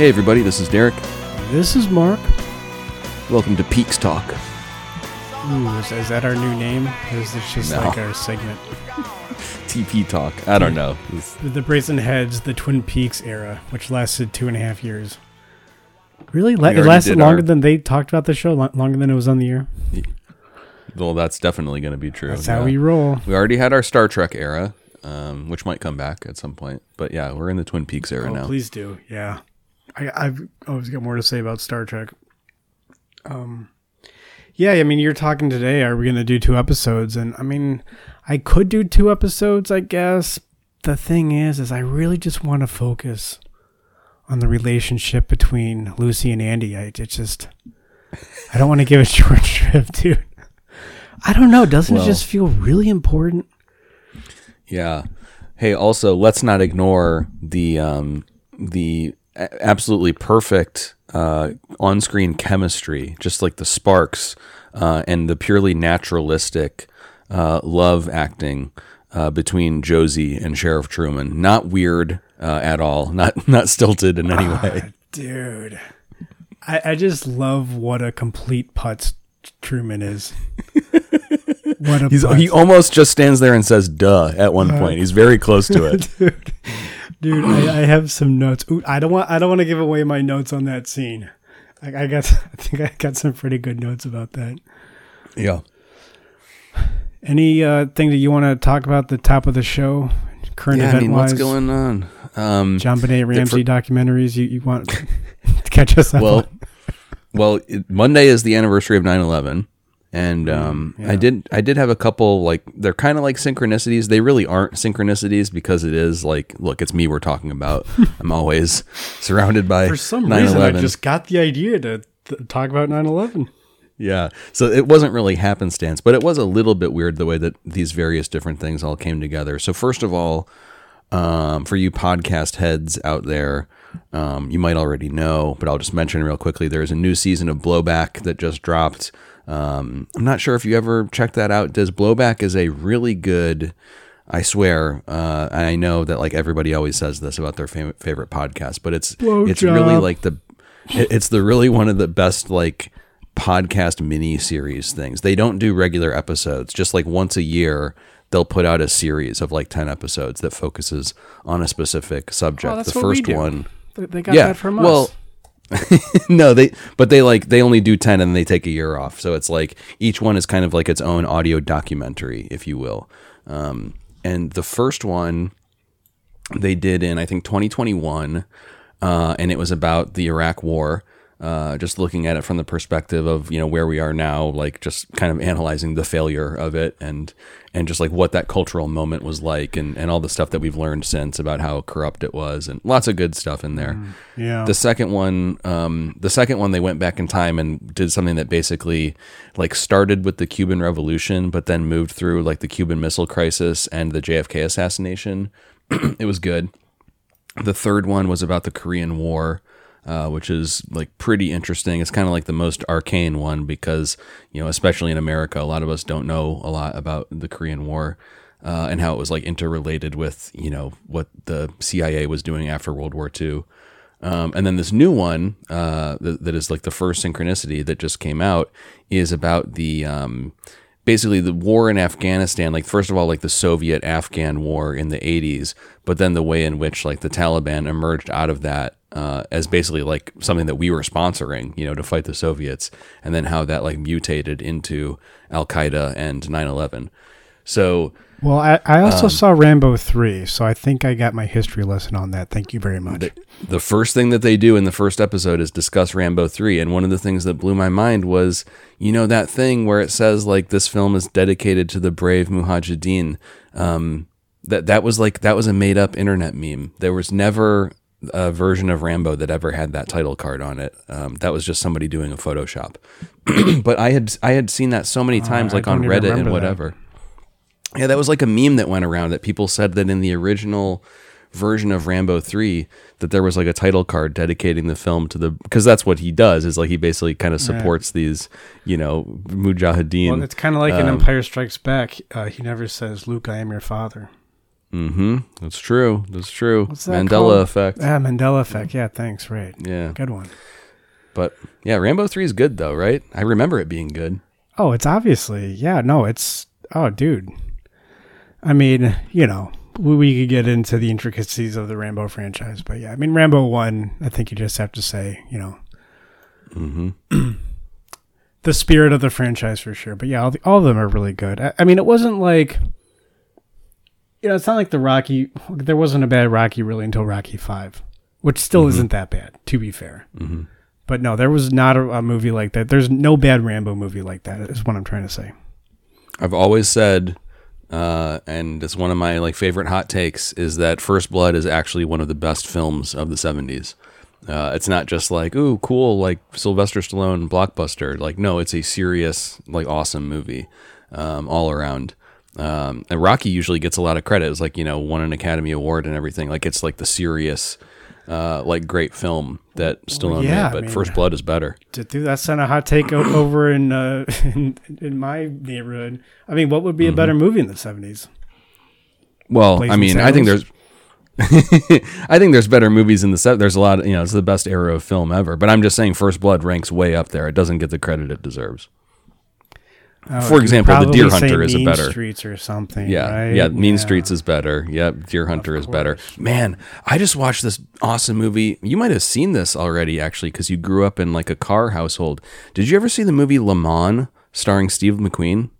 Hey, everybody, this is Derek. This is Mark. Welcome to Peaks Talk. Ooh, is, is that our new name? Or is this just No. like our segment? TP Talk. I don't know. The, the Brazen Heads, the Twin Peaks era, which lasted two and a half years. Really? La- it already lasted did longer our- than they talked about the show, lo- longer than it was on the air. Well, that's definitely going to be true. That's how yeah. we roll. We already had our Star Trek era, um, which might come back at some point. But yeah, we're in the Twin Peaks era Oh, now. please do. Yeah. I, I've always got more to say about Star Trek. Um, yeah, I mean, you're talking today. Are we going to do two episodes? And I mean, I could do two episodes, I guess. The thing is, is I really just want to focus on the relationship between Lucy and Andy. I it just, I don't want to give it short shrift, dude. I don't know. Doesn't Well- it just feel really important? Yeah. Hey, also, let's not ignore the um, the a- absolutely perfect uh, on-screen chemistry, just like the sparks uh, and the purely naturalistic uh, love acting uh, between Josie and Sheriff Truman. Not weird uh, at all. Not not stilted in any way. Dude, I, I just love what a complete putz Truman is. what a he almost just stands there and says "duh" at one point. He's very close to it. dude. I, I have some notes. Ooh, I don't want I don't want to give away my notes on that scene. I, I got I think I got some pretty good notes about that. yeah. Any uh, thing that you want to talk about the top of the show, current Yeah. I event mean, wise? what's going on? Um, JonBenét Ramsey documentaries you, you want to catch us up well on? well it, monday is the anniversary of 9-11 and um, i yeah. did i did have a couple like they're kind of like synchronicities they really aren't synchronicities because it is like look it's me we're talking about i'm always surrounded by For some 9/11. reason, I just got the idea to th- talk about 9/11. yeah so it wasn't really happenstance but it was a little bit weird the way that these various different things all came together so first of all um, for you podcast heads out there, um, you might already know, but I'll just mention real quickly. There's a new season of Blowback that just dropped. Um, I'm not sure if you ever checked that out. Does Blowback is a really good. I swear, uh, I know that like everybody always says this about their fam- favorite podcast, but it's it's really like the it- it's the really one of the best like podcast mini series things. They don't do regular episodes, just like once a year they'll put out a series of like 10 episodes that focuses on a specific subject. Oh, the first one They- They got Yeah, that from us. well, no, they but they like they only do 10 and they take a year off. So it's like each one is kind of like its own audio documentary, if you will. Um, and the first one they did in I think 2021 uh, and it was about the Iraq war. Uh, just looking at it from the perspective of you know where we are now, like just kind of analyzing the failure of it and and just like what that cultural moment was like and, and all the stuff that we've learned since about how corrupt it was and lots of good stuff in there. yeah. The second one, um, the second one, they went back in time and did something that basically like started with the Cuban Revolution, but then moved through like the Cuban Missile Crisis and the JFK assassination. it was good. The third one was about the Korean War, uh, which is like pretty interesting. It's kind of like the most arcane one because you know, especially in America, a lot of us don't know a lot about the Korean War. Uh, and how it was like interrelated with you know what the CIA was doing after World War II. Um, and then this new one uh, that, that is like the first synchronicity that just came out is about the um, basically the war in Afghanistan. Like first of all, like the Soviet Afghan war in the 80s, but then the way in which like the Taliban emerged out of that uh, as basically like something that we were sponsoring, you know, to fight the Soviets, and then how that like mutated into Al Qaeda and 9/11. So Well, I, I Um, also saw Rambo 3, so I think I got my history lesson on that. Thank you very much. the, the first thing that they do in the first episode is discuss Rambo 3 and one of the things that blew my mind was you know that thing where it says like this film is dedicated to the brave mujahideen um that that was like that was a made up internet meme there was never a version of Rambo that ever had that title card on it um, that was just somebody doing a photoshop but I had I had seen that so many times I like on Reddit and remember that. whatever yeah, that was like a meme that went around that people said that in the original version of Rambo 3 that there was like a title card dedicating the film to the because that's what he does is like he basically kind of supports these, you know, mujahideen. Well, it's kind of like Um, Empire Strikes Back. Uh, he never says, "Luke, I am your father." Mm-hmm. That's true. That's true. What's that Mandela called? effect. Ah, Mandela effect. Yeah, thanks. Right. Yeah. Good one. But yeah, Rambo 3 is good though, right? I remember it being good. Oh, it's obviously yeah. No, it's oh, dude. I mean, you know, we, we could get into the intricacies of the Rambo franchise, but yeah, I mean, Rambo one. I think you just have to say, you know, Mm-hmm. the spirit of the franchise for sure. But yeah, all, the, all of them are really good. I, I mean, it wasn't like, you know, it's not like the Rocky. There wasn't a bad Rocky really until Rocky Five, which still isn't that bad, to be fair. Mm-hmm. But no, there was not a, a movie like that. There's no bad Rambo movie like that. Is what I'm trying to say. I've always said, uh, and it's one of my like favorite hot takes, is that First Blood is actually one of the best films of the '70s. Uh, it's not just like, ooh, cool, like Sylvester Stallone blockbuster. Like, no, it's a serious, like, awesome movie um, all around. Um, and Rocky usually gets a lot of credit. It's like you know, won an Academy Award and everything. Like, it's like the serious, uh, like, great film that Stallone yeah, made. I But mean- First Blood is better. Dude, that's not a hot take over in, uh, in in my neighborhood. I mean, what would be a better movie in the '70s? Well, I Blazing mean, I think there's, I think there's better movies in the set. There's a lot of, you know, it's the best era of film ever. But I'm just saying, First Blood ranks way up there. It doesn't get the credit it deserves. Oh, For example, The Deer Hunter is a better- Streets or something. Yeah, right? yeah. Mean Yeah. Streets is better. Yep, Deer Hunter is better. Man, I just watched this awesome movie. You might have seen this already, actually, because you grew up in like a car household. Did you ever see the movie Le Mans starring Steve McQueen?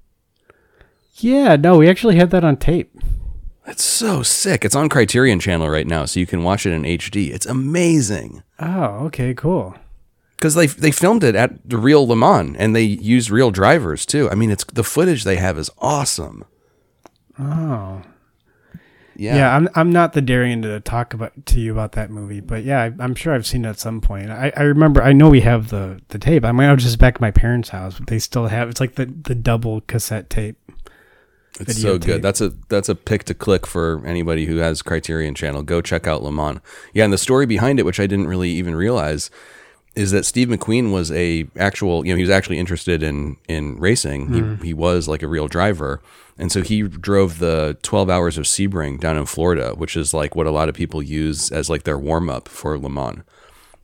Yeah, no, we actually had that on tape. It's so sick. It's on Criterion Channel right now, so you can watch it in HD. It's amazing. Oh, okay, cool. Because they they filmed it at the real Le Mans and they used real drivers too. I mean, it's the footage they have is awesome. Oh, Yeah, yeah. I'm I'm not the daring to talk about to you about that movie, but yeah, I, I'm sure I've seen it at some point. I, I remember. I know we have the the tape. I mean, I was just back at my parents' house, but they still have. It's like the the double cassette tape. it's so good. That's a that's a pick to click for anybody who has Criterion Channel. Go check out Le Mans. Yeah, and the story behind it, which I didn't really even realize, is that Steve McQueen was a actual you know he was actually interested in in racing. He he was like a real driver. And so he drove the 12 hours of Sebring down in Florida, which is like what a lot of people use as like their warm up for Le Mans.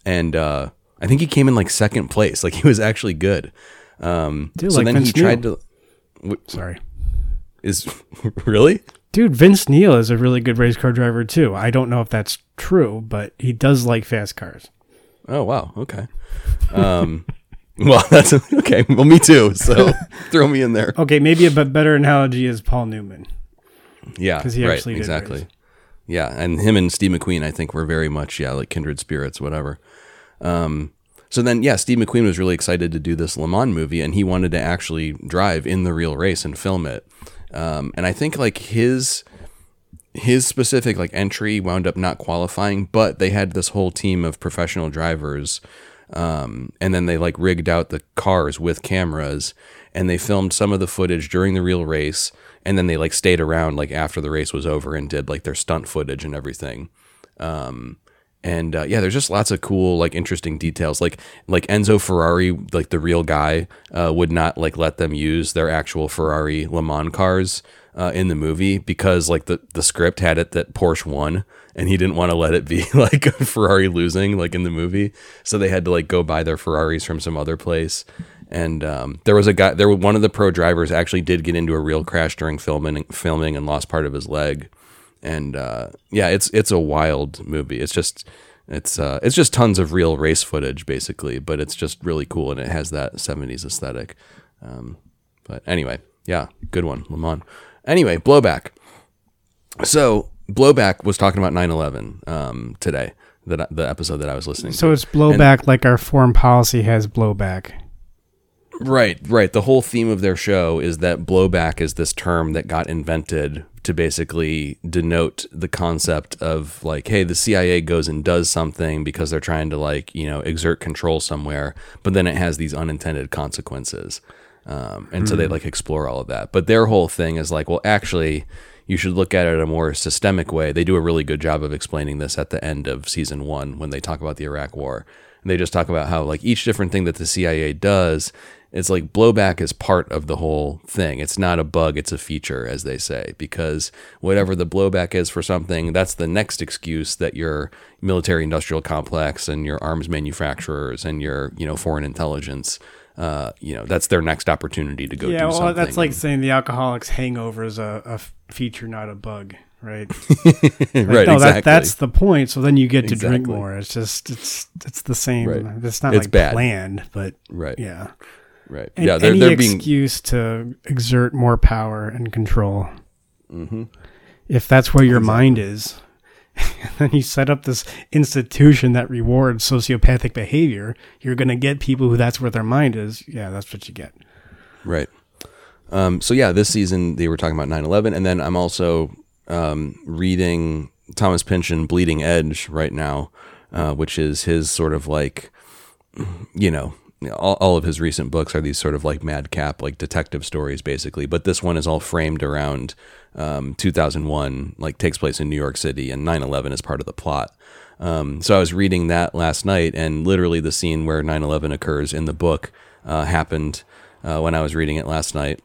and uh, I think he came in like second place. Like he was actually good. Um, Dude, so like then Vince he tried to. Sorry. Is really? Dude, Vince Neil is a really good race car driver too. I don't know if that's true, but he does like fast cars. Oh wow. Okay. Um, well, that's okay. Well, me too. So throw me in there. Okay, maybe a better analogy is Paul Newman. Yeah. 'Cause he right. actually did exactly. race. Yeah, and him and Steve McQueen, I think, were very much yeah like kindred spirits, whatever. Um, so then, yeah, Steve McQueen was really excited to do this Le Mans movie, and he wanted to actually drive in the real race and film it. Um, and I think like his his specific like entry wound up not qualifying, but they had this whole team of professional drivers, um, and then they like rigged out the cars with cameras, and they filmed some of the footage during the real race, and then they like stayed around like after the race was over and did like their stunt footage and everything. Um, and uh, yeah, there's just lots of cool, like interesting details. Like like Enzo Ferrari, like the real guy, uh, would not like let them use their actual Ferrari Le Mans cars uh, in the movie because like the the script had it that Porsche won, and he didn't want to let it be like Ferrari losing like in the movie. So they had to like go buy their Ferraris from some other place. And um, there was a guy. There one of the pro drivers actually did get into a real crash during filming, filming, and lost part of his leg and uh, yeah, it's it's a wild movie. It's just it's uh, it's just tons of real race footage basically, but it's just really cool and it has that '70s aesthetic. Um, but anyway, yeah, good one, Le Mans. Anyway, blowback. So blowback was talking about 9/11 um, today. That the episode that I was listening to. So it's blowback like our foreign policy has blowback. Right, right. The whole theme of their show is that blowback is this term that got invented to basically denote the concept of like, hey, the CIA goes and does something because they're trying to like, you know, exert control somewhere, but then it has these unintended consequences. Um, and so they like explore all of that. But their whole thing is like, well, actually, you should look at it in a more systemic way. They do a really good job of explaining this at the end of season one when they talk about the Iraq War. And they just talk about how like each different thing that the CIA does, it's like blowback is part of the whole thing. It's not a bug, it's a feature, as they say, because whatever the blowback is for something, that's the next excuse that your military industrial complex and your arms manufacturers and your, you know, foreign intelligence uh, you know, that's their next opportunity to go yeah, do well, something. that's like saying the alcoholic's hangover is a, a feature, not a bug, right? right, no, exactly. that, that's the point. So then you get to drink more. It's just it's it's the same. Right. It's not It's like bad. planned, but right, yeah. right. And yeah, they're any they're being excuse to exert more power and control. hmm If that's where your mind is, and then you set up this institution that rewards sociopathic behavior, you're going to get people who that's where their mind is. Yeah, that's what you get. Right. Um, so yeah, this season they were talking about 9/11, and then I'm also um, reading Thomas Pynchon Bleeding Edge right now, uh, which is his sort of like, you know, all, all of his recent books are these sort of like madcap, like detective stories, basically. But this one is all framed around um, 2001, like takes place in New York City, and 9/11 is part of the plot. Um, so I was reading that last night, and literally the scene where 9/11 occurs in the book uh, happened uh, when I was reading it last night.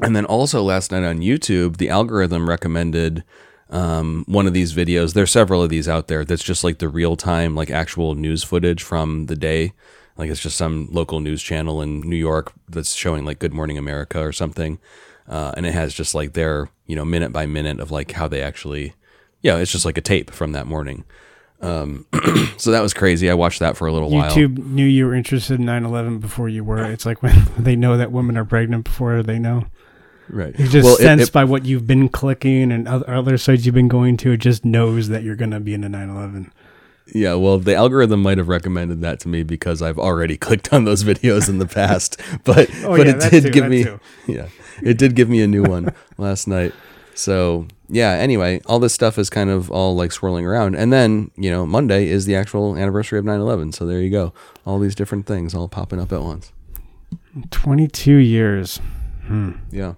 And then also last night on YouTube, the algorithm recommended um, one of these videos. There's several of these out there. That's just like the real time, like actual news footage from the day. Like it's just some local news channel in New York that's showing like Good Morning America or something, uh, and it has just like their you know minute by minute of like how they actually, yeah, it's just like a tape from that morning. Um, so that was crazy. I watched that for a little while. YouTube knew you were interested in 9/11 before you were. It's like when they know that women are pregnant before they know. Right. You just Well, it- sense it- by what you've been clicking and other, other sites you've been going to. It just knows that you're going to be into 9/11. Yeah, well, the algorithm might have recommended that to me because I've already clicked on those videos in the past. But Oh, but yeah, it did too, give me too. yeah, it did give me a new one last night. So yeah. Anyway, all this stuff is kind of all like swirling around, and then you know Monday is the actual anniversary of 9/11. So there you go, all these different things all popping up at once. 22 years. Hmm. Yeah.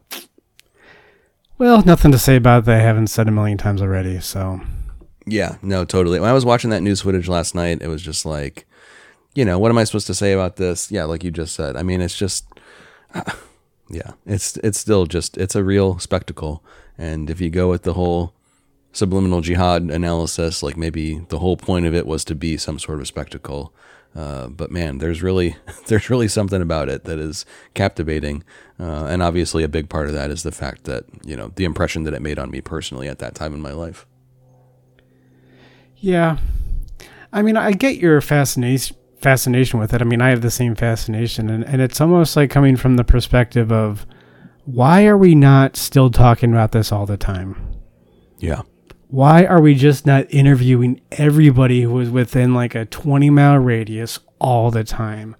Well, nothing to say about that. I haven't said a million times already. So Yeah, no, totally. When I was watching that news footage last night, it was just like, you know, what am I supposed to say about this? Yeah, like you just said. I mean, it's just, yeah, it's it's still just it's a real spectacle. And if you go with the whole subliminal jihad analysis, like maybe the whole point of it was to be some sort of spectacle. Uh, but man, there's really there's really something about it that is captivating, uh, and obviously a big part of that is the fact that you know the impression that it made on me personally at that time in my life. Yeah, I mean, I get your fascination fascination with it. I mean, I have the same fascination, and and it's almost like coming from the perspective of why are we not still talking about this all the time? Yeah. why are we just not interviewing everybody who is within like a 20 mile radius all the time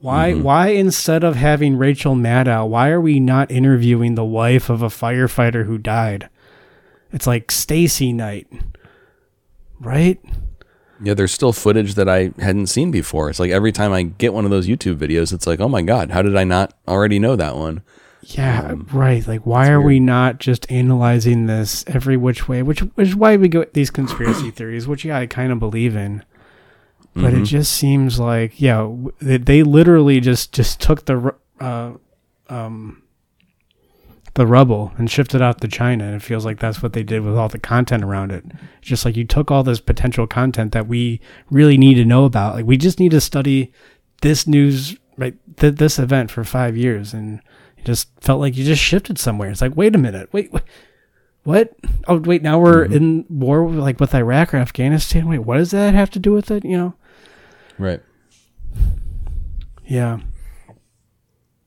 why mm-hmm. why instead of having rachel maddow why are we not interviewing the wife of a firefighter who died it's like stacy knight right? Yeah, there's still footage that I hadn't seen before. It's like every time I get one of those YouTube videos, it's like, oh my God, how did I not already know that one? yeah right. Like why are we not just analyzing this every which way? Which, which is why we go these conspiracy theories which yeah i kind of believe in. But it just seems like yeah they, they literally just just took the uh, um the rubble and shifted out to China and it feels like that's what they did with all the content around it. It's just like you took all this potential content that we really need to know about. Like we just need to study this news right th- this event for 5 years and it just felt like you just shifted somewhere. It's like wait a minute. Wait, wait what? Oh wait, now we're mm-hmm. in war with, like with Iraq or Afghanistan. Wait, what does that have to do with it, you know? Right. Yeah.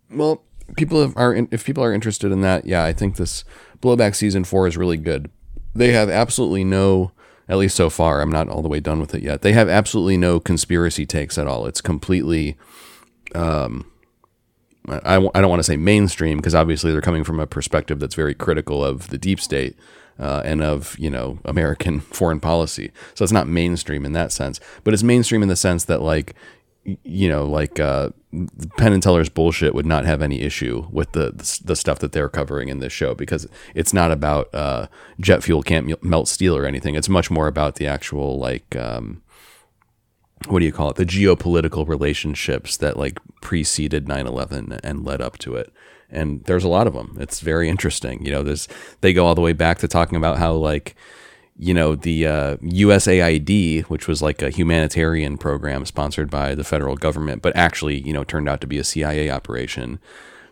Well, people are if people are interested in that, yeah, I think this blowback season four is really good. They have absolutely no, at least so far. I'm not all the way done with it yet. They have absolutely no conspiracy takes at all. It's completely. Um, I, I don't want to say mainstream because obviously they're coming from a perspective that's very critical of the deep state uh, and of you know American foreign policy. So it's not mainstream in that sense, but it's mainstream in the sense that like you know like uh, Penn and Teller's bullshit would not have any issue with the the, stuff that they're covering in this show because it's not about uh, jet fuel can't melt steel or anything. It's much more about the actual like. Um, what do you call it? The geopolitical relationships that like preceded 9/11 and led up to it. And there's a lot of them. It's very interesting. You know, there's they go all the way back to talking about how like you know the uh, USAID, which was like a humanitarian program sponsored by the federal government, but actually you know turned out to be a CIA operation.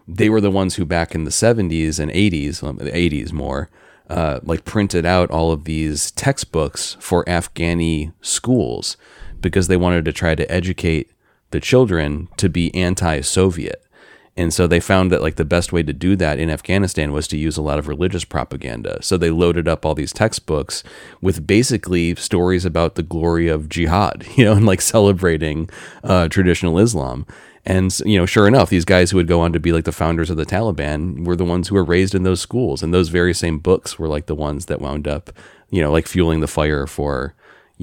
They were the ones who back in the 70s and 80s, um, the 80s more, uh, like printed out all of these textbooks for Afghani schools because they wanted to try to educate the children to be anti-Soviet. And so they found that like the best way to do that in Afghanistan was to use a lot of religious propaganda. So they loaded up all these textbooks with basically stories about the glory of jihad, you know, and like celebrating uh, traditional Islam. And you know, sure enough, these guys who would go on to be like the founders of the Taliban were the ones who were raised in those schools, and those very same books were like the ones that wound up, you know, like fueling the fire for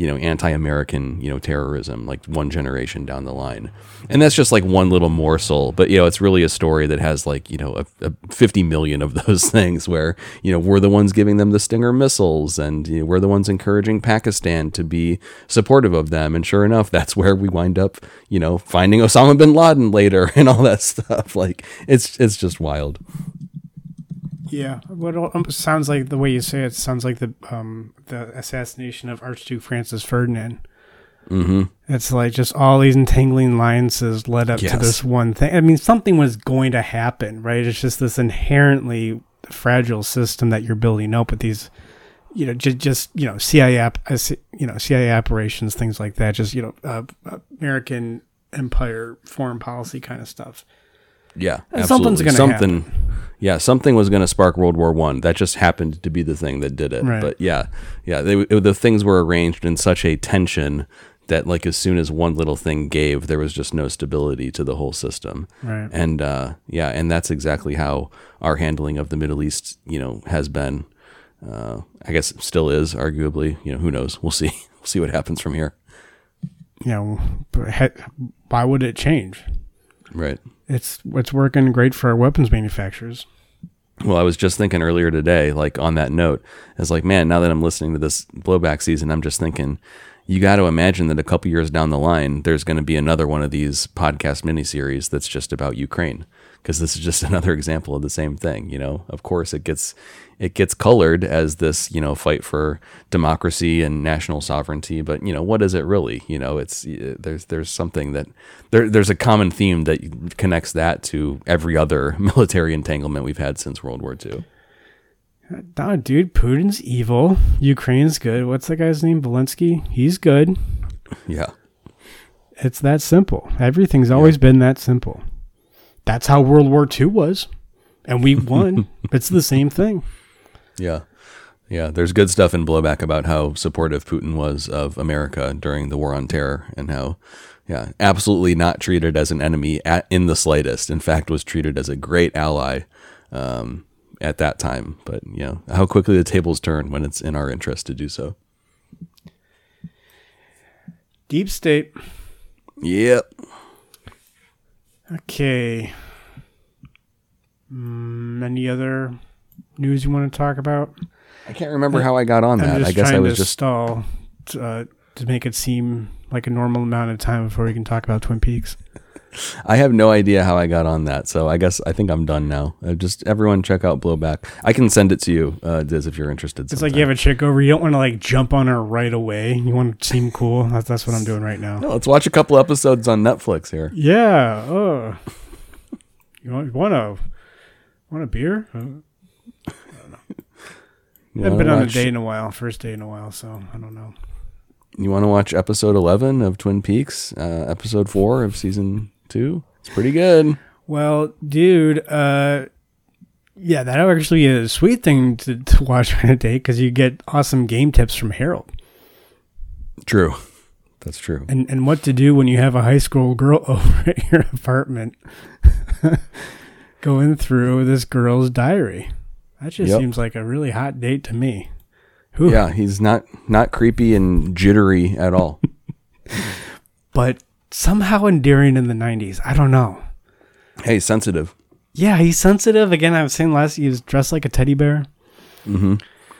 you know, anti-American, you know, terrorism, like one generation down the line. And that's just like one little morsel, but you know, it's really a story that has like, you know, a, a 50 million of those things where, you know, we're the ones giving them the Stinger missiles and you know, we're the ones encouraging Pakistan to be supportive of them. And sure enough, that's where we wind up, you know, finding Osama bin Laden later and all that stuff. Like it's, it's just wild. Yeah, what it sounds like the way you say it sounds like the um, the assassination of Archduke Francis Ferdinand. Mm-hmm. It's like just all these entangling alliances led up Yes. to this one thing. I mean, something was going to happen, right? It's just this inherently fragile system that you're building up with these, you know, just just you know CIA, uh, you know, CIA operations, things like that. Just you know, uh, American empire foreign policy kind of stuff. Yeah, something's gonna something. Yeah, something was going to spark World War One. That just happened to be the thing that did it. Right. But yeah, yeah, they, it- the things were arranged in such a tension that, like, as soon as one little thing gave, there was just no stability to the whole system. Right. And uh, yeah, and that's exactly how our handling of the Middle East, you know, has been. Uh, I guess still is, arguably. You know, who knows? We'll see. We'll see what happens from here. You know, but he- why would it change? Right. It's it's working great for our weapons manufacturers. Well, I was just thinking earlier today, like on that note, I was like, man, now that I'm listening to this blowback season, I'm just thinking, you got to imagine that a couple years down the line, there's going to be another one of these podcast miniseries that's just about Ukraine, because this is just another example of the same thing. You know, of course, it gets it gets colored as this, you know, fight for democracy and national sovereignty, but you know, what is it really? You know, it's there's there's something that there there's a common theme that connects that to every other military entanglement we've had since World War II. Dude, Putin's evil. Ukraine's good. What's that guy's name? Zelensky. He's good. Yeah. It's that simple. Everything's always been that simple. That's how World War II was, and we won. it's the same thing. Yeah. Yeah. There's good stuff in Blowback about how supportive Putin was of America during the war on terror and how, yeah, absolutely not treated as an enemy at, in the slightest. In fact, was treated as a great ally um, at that time. But, you know, how quickly the tables turn when it's in our interest to do so. Deep state. Yep. Okay. Mm, any other news you want to talk about? I can't remember how I got on that. I guess I was just stall to, uh, to make it seem like a normal amount of time before we can talk about Twin Peaks. I have no idea how I got on that, so I guess I think I'm done now. Uh, just everyone check out Blowback. I can send it to you, uh, Diz, if you're interested. It's like you have a chick over. You don't want to like jump on her right away. You want to seem cool. That's that's what I'm doing right now. No, let's watch a couple episodes on Netflix here. Yeah. Oh. You want, you want a want a beer? You I haven't been on a watch- date in a while. First date in a while, so I don't know. You want to watch episode 11 of Twin Peaks, uh, episode 4 of season 2? It's pretty good. Well, dude, uh, yeah, that actually is a sweet thing to, to watch on a date because you get awesome game tips from Harold True. That's true. and and what to do when you have a high school girl over at your apartment going through this girl's diary. That just Yep. seems like a really hot date to me. Whew. Yeah, he's not not creepy and jittery at all. but somehow endearing in the 90s. I don't know. hey, sensitive. Yeah, he's sensitive. Again, I was saying last he was dressed like a teddy bear. Mm-hmm.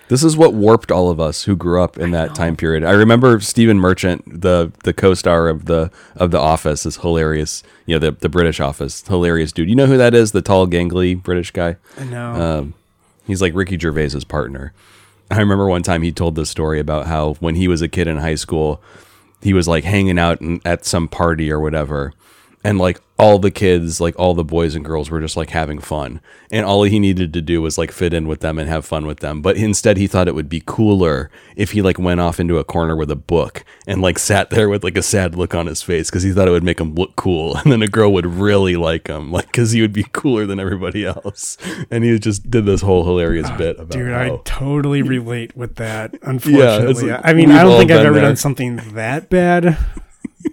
This is what warped all of us who grew up in that time period. I remember Stephen Merchant, the the co-star of the of the Office, is hilarious. You know, the the British Office, hilarious dude. You know who that is? The tall, gangly British guy. I know. Um, he's like Ricky Gervais's partner. I remember one time he told this story about how when he was a kid in high school, he was like hanging out at some party or whatever, and like all the kids, like all the boys and girls were just like having fun. And all he needed to do was like fit in with them and have fun with them. But instead he thought it would be cooler if he like went off into a corner with a book and like sat there with like a sad look on his face because he thought it would make him look cool. And then a girl would really like him, like because he would be cooler than everybody else. And he just did this whole hilarious ah, bit about Dude, how, I totally relate with that. Unfortunately, like, I mean, I don't think I've ever there. done something that bad,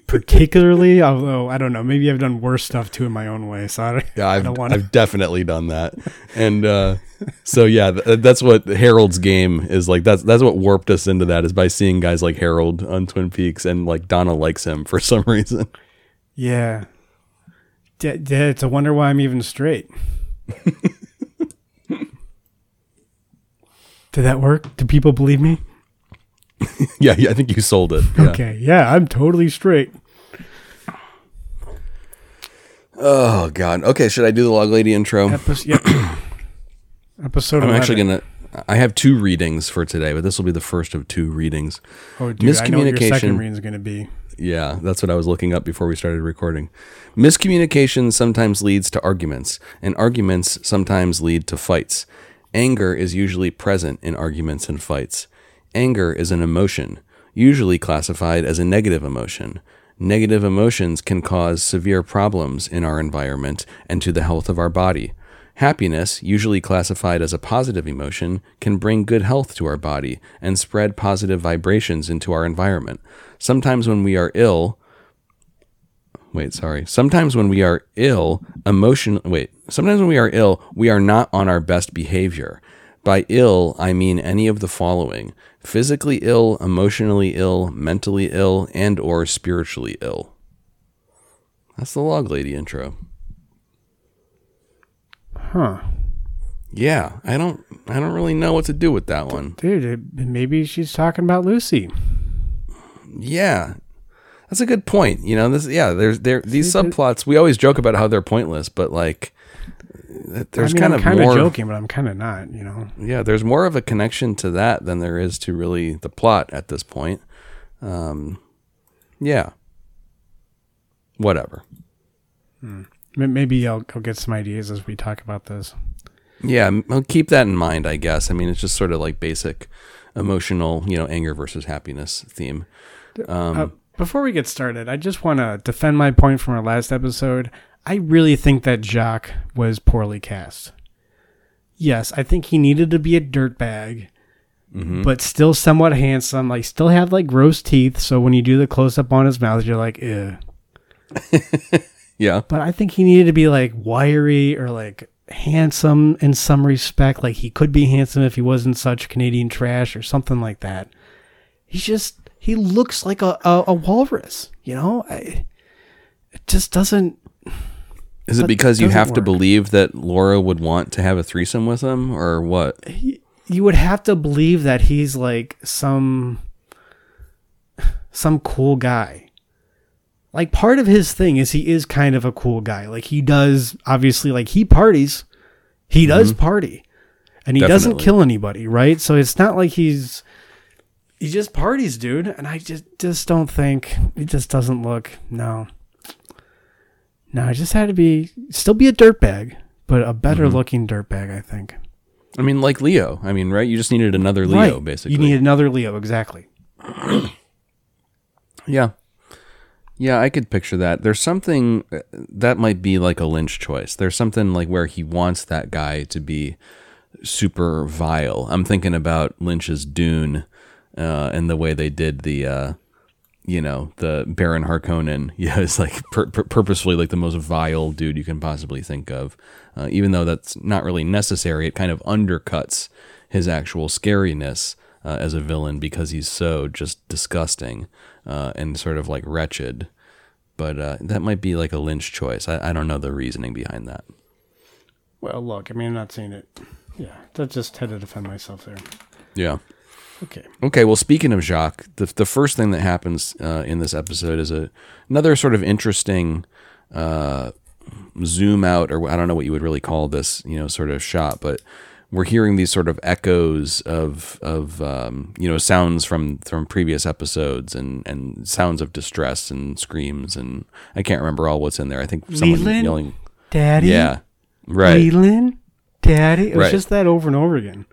particularly. Although I don't know, maybe I've done worse stuff too in my own way. So I don't, Yeah, I I've, want to. I've definitely done that, and uh, so yeah, th- that's what Harold's game is like. That's that's what warped us into that is by seeing guys like Harold on Twin Peaks, and like Donna likes him for some reason. Yeah, D- d- it's a wonder why I'm even straight. Did that work? Do people believe me? yeah, yeah, I think you sold it. Yeah. Okay, yeah, I'm totally straight. Oh God. Okay, should I do the log lady intro? Episode, yep. Episode. I'm 11. actually gonna. I have two readings for today, but this will be the first of two readings. Oh, dude, I know what your miscommunication- second reading is going to be. Yeah, that's what I was looking up before we started recording. Miscommunication sometimes leads to arguments, and arguments sometimes lead to fights. Anger is usually present in arguments and fights. Anger is an emotion, usually classified as a negative emotion. Negative emotions can cause severe problems in our environment and to the health of our body. Happiness, usually classified as a positive emotion, can bring good health to our body and spread positive vibrations into our environment. Sometimes when we are ill, wait, sorry. Sometimes when we are ill, emotion, wait, sometimes when we are ill, we are not on our best behavior. By ill, I mean any of the following: physically ill, emotionally ill, mentally ill, and or spiritually ill. That's the log lady intro. Huh. Yeah, I don't I don't really know what to do with that one. Dude, maybe she's talking about Lucy. Yeah. That's a good point. You know, this yeah, there's there these subplots we always joke about how they're pointless, but like there's I mean, kind I'm of kind of more joking, but I'm kind of not, you know. yeah, there's more of a connection to that than there is to really the plot at this point. Um yeah. Whatever. M- Maybe I'll, I'll get some ideas as we talk about this. Yeah, I'll keep that in mind, I guess. I mean, it's just sort of like basic emotional, you know, anger versus happiness theme. Um, Uh, before we get started, I just want to defend my point from our last episode. I really think that Jacques was poorly cast. Yes, I think he needed to be a dirtbag, mhm. but still somewhat handsome. Like, still have like gross teeth. So when you do the close up on his mouth, you're like, ew. yeah. But I think he needed to be like wiry or like handsome in some respect. Like he could be handsome if he wasn't such Canadian trash or something like that. He's just he looks like a a, a walrus. You know, I, it just doesn't. Is it because you have to believe that Laura would want to have a threesome with him, or what? You would have to believe that he's like some some cool guy. Like part of his thing is he is kind of a cool guy. Like he does obviously like he parties. He mm-hmm. does party. And he doesn't kill anybody, right? So it's not like he's he just parties, dude. And I just just don't think it just doesn't look no. No, I just had to be still be a dirtbag, but a better looking dirtbag, I think. I mean, like Leo. I mean, right? You just needed another Leo, Right. basically. You need another Leo, exactly. yeah, yeah. I could picture that. There's something uh, that might be like a Lynch choice. There's something like where he wants that guy to be super vile. I'm thinking about Lynch's Dune uh, and the way they did the. Uh, you know the Baron Harkonnen. Yeah, it's like pur- pur- purposefully like the most vile dude you can possibly think of. Uh, even though that's not really necessary, it kind of undercuts his actual scariness uh, as a villain because he's so just disgusting uh, and sort of like wretched. But uh, that might be like a Lynch choice. I, I don't know the reasoning behind that. Well, look, I mean, I'm not saying it. Yeah, that just had to defend myself there. Yeah. Okay. Okay. Well, speaking of Jacques, the the first thing that happens uh, in this episode is a another sort of interesting uh, zoom out, or I don't know what you would really call this, you know, sort of shot, but we're hearing these sort of echoes of of um, you know sounds from from previous episodes and and sounds of distress and screams and I can't remember all what's in there. I think someone Leland? yelling. Daddy. Yeah. Right. Leland. Daddy. It was Right. just that over and over again.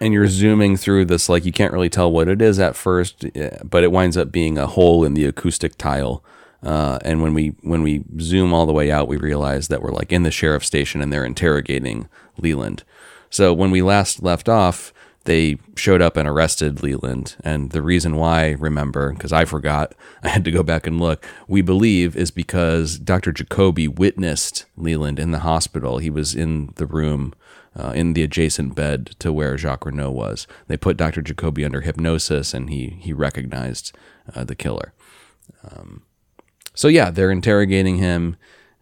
And you're zooming through this like you can't really tell what it is at first eh, but it winds up being a hole in the acoustic tile uh, and when we when we zoom all the way out we realize that we're like in the sheriff's station and they're interrogating leland so when we last left off they showed up and arrested Leland. And the reason why, remember, because I forgot, I had to go back and look, we believe is because Dr. Jacoby witnessed Leland in the hospital. He was in the room, uh, in the adjacent bed to where Jacques Renault was. They put Dr. Jacoby under hypnosis and he, he recognized uh, the killer. Um, so, yeah, they're interrogating him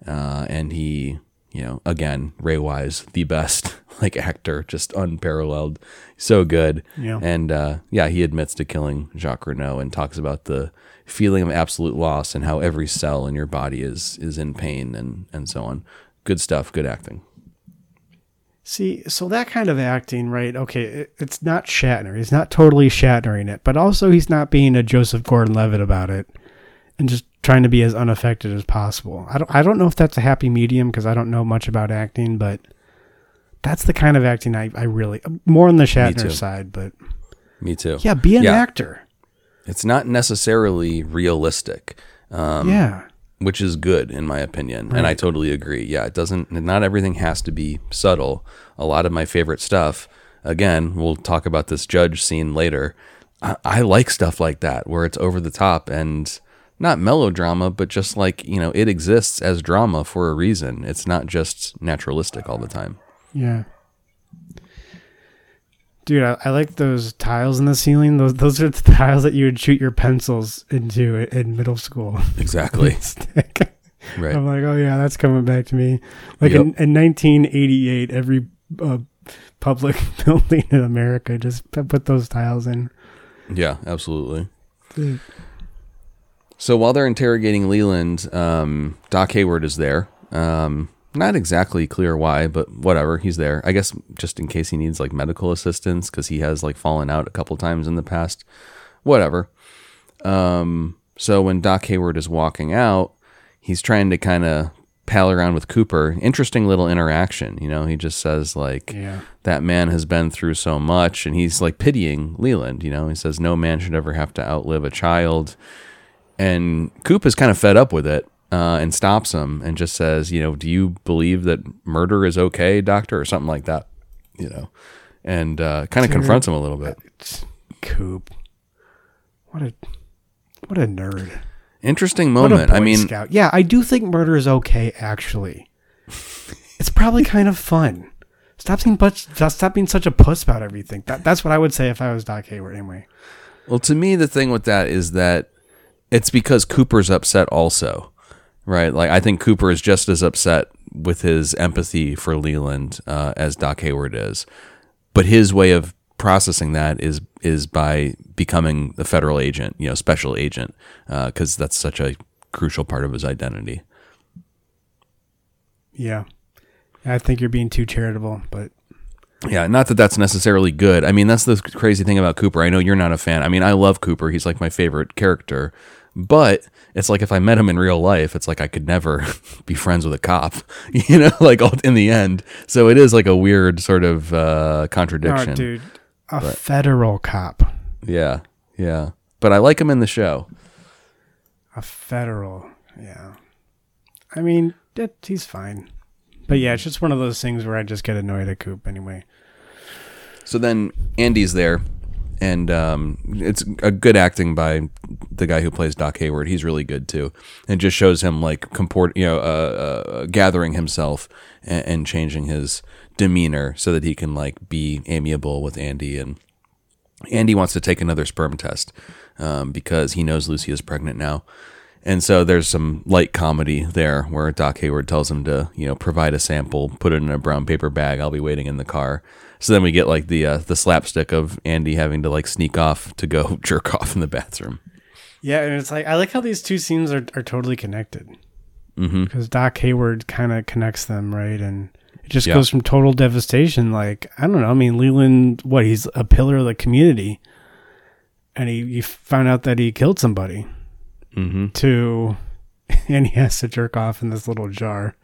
uh, and he, you know, again, Ray Wise, the best like actor, just unparalleled, so good. Yeah. And uh, yeah, he admits to killing Jacques Renault and talks about the feeling of absolute loss and how every cell in your body is is in pain and and so on. Good stuff. Good acting. See, so that kind of acting, right? Okay, it, it's not Shatner. He's not totally Shatnering it, but also he's not being a Joseph Gordon-Levitt about it, and just trying to be as unaffected as possible. I don't, I don't know if that's a happy medium because I don't know much about acting, but that's the kind of acting I, I really more on the. Shatner side. But Me too. yeah, be an Yeah. actor. It's not necessarily realistic. Um, yeah, which is good in my opinion and i totally agree. Yeah it doesn't not everything has to be subtle. A lot of my favorite stuff again we'll talk about this judge scene later. I, I like stuff like that where it's over the top and not melodrama but just like you know it exists as drama for a reason. It's not just naturalistic all the time. Yeah. Dude, I, I like those tiles in the ceiling. Those those are the tiles that you would shoot your pencils into in middle school. exactly Stick. right I'm like, oh yeah, that's coming back to me. Like Yep. in, in 1988, every uh, public building in America just put those tiles in. yeah absolutely Dude. So while they're interrogating Leland, um, Doc Hayward is there. Um, not exactly clear why, but whatever. He's there. I guess just in case he needs like medical assistance because he has like fallen out a couple times in the past. Whatever. Um, so when Doc Hayward is walking out, he's trying to kind of pal around with Cooper. Interesting little interaction. You know, he just says like, Yeah. that man has been through so much and he's like pitying Leland, you know. He says no man should ever have to outlive a child. And Coop is kind of fed up with it uh, and stops him and just says, you know, do you believe that murder is okay, doctor, or something like that, you know, and uh, kind of confronts him a little bit. It's Coop. What a what a nerd. Interesting moment. I mean, Scout. yeah, I do think murder is okay. Actually, it's probably kind of fun. Stop being stop being such a puss about everything. That, that's what I would say if I was Doc Hayward. Anyway, Well, to me, the thing with that is that it's because Cooper's upset also, right? Like, I think Cooper is just as upset with his empathy for Leland uh, as Doc Hayward is, but his way of processing that is is by becoming a federal agent, you know, special agent, because that's such a crucial part of his identity. yeah, I think you're being too charitable, but Yeah, not that that's necessarily good. I mean, that's the crazy thing about Cooper. I know you're not a fan. I mean, I love Cooper. He's like my favorite character. But it's like if I met him in real life, it's like I could never be friends with a cop, you know, like in the end. So it is like a weird sort of uh, oh, contradiction. dude, a federal cop, Yeah, yeah. But I like him in the show. a federal, yeah. I mean, that, he's fine, but yeah, it's just one of those things where I just get annoyed at Coop anyway. So then Andy's there, and um, it's a good acting by the guy who plays Doc Hayward. He's really good too, and just shows him like comport, you know, uh, uh, gathering himself and, and changing his demeanor so that he can like be amiable with Andy. And Andy wants to take another sperm test um, because he knows Lucy is pregnant now. And so there's some light comedy there where Doc Hayward tells him to, you know, provide a sample, put it in a brown paper bag. I'll be waiting in the car. So then we get like the uh, the slapstick of Andy having to like sneak off to go jerk off in the bathroom. Yeah, and it's like I like how these two scenes are, are totally connected. Because Doc Hayward kind of connects them, right? And it just Yeah. goes from total devastation, like I don't know. I mean, Leland, what he's a pillar of the community, and he you found out that he killed somebody. Mm-hmm. To, and he has to jerk off in this little jar.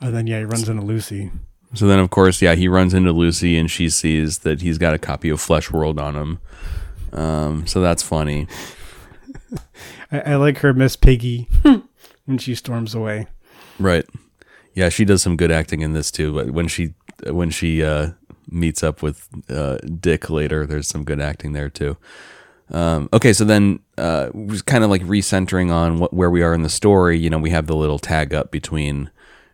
And then yeah, he runs into Lucy. So then, of course, yeah, he runs into Lucy and she sees that he's got a copy of Flesh World on him. Um, so that's funny. I, I like her Miss Piggy when she storms away. Right. Yeah, she does some good acting in this too. But when she when she uh, meets up with uh, Dick later, there's some good acting there too. Um, okay, so then uh, just kind of like recentering on what where we are in the story. You know, we have the little tag up between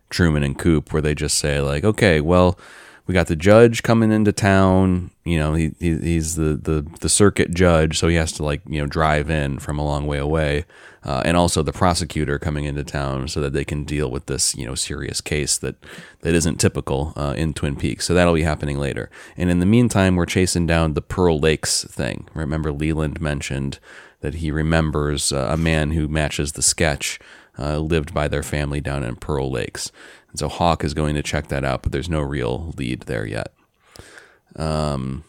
Truman and Coop where they just say like, okay, well, we got the judge coming into town. You know, he, he he's the, the the circuit judge, so he has to like you know drive in from a long way away, uh, and also the prosecutor coming into town so that they can deal with this you know serious case that that isn't typical uh, in Twin Peaks. So that'll be happening later. And in the meantime, we're chasing down the Pearl Lakes thing. Remember, Leland mentioned that he remembers uh, a man who matches the sketch uh, lived by their family down in Pearl Lakes. And so Hawk is going to check that out, but there's no real lead there yet. Um,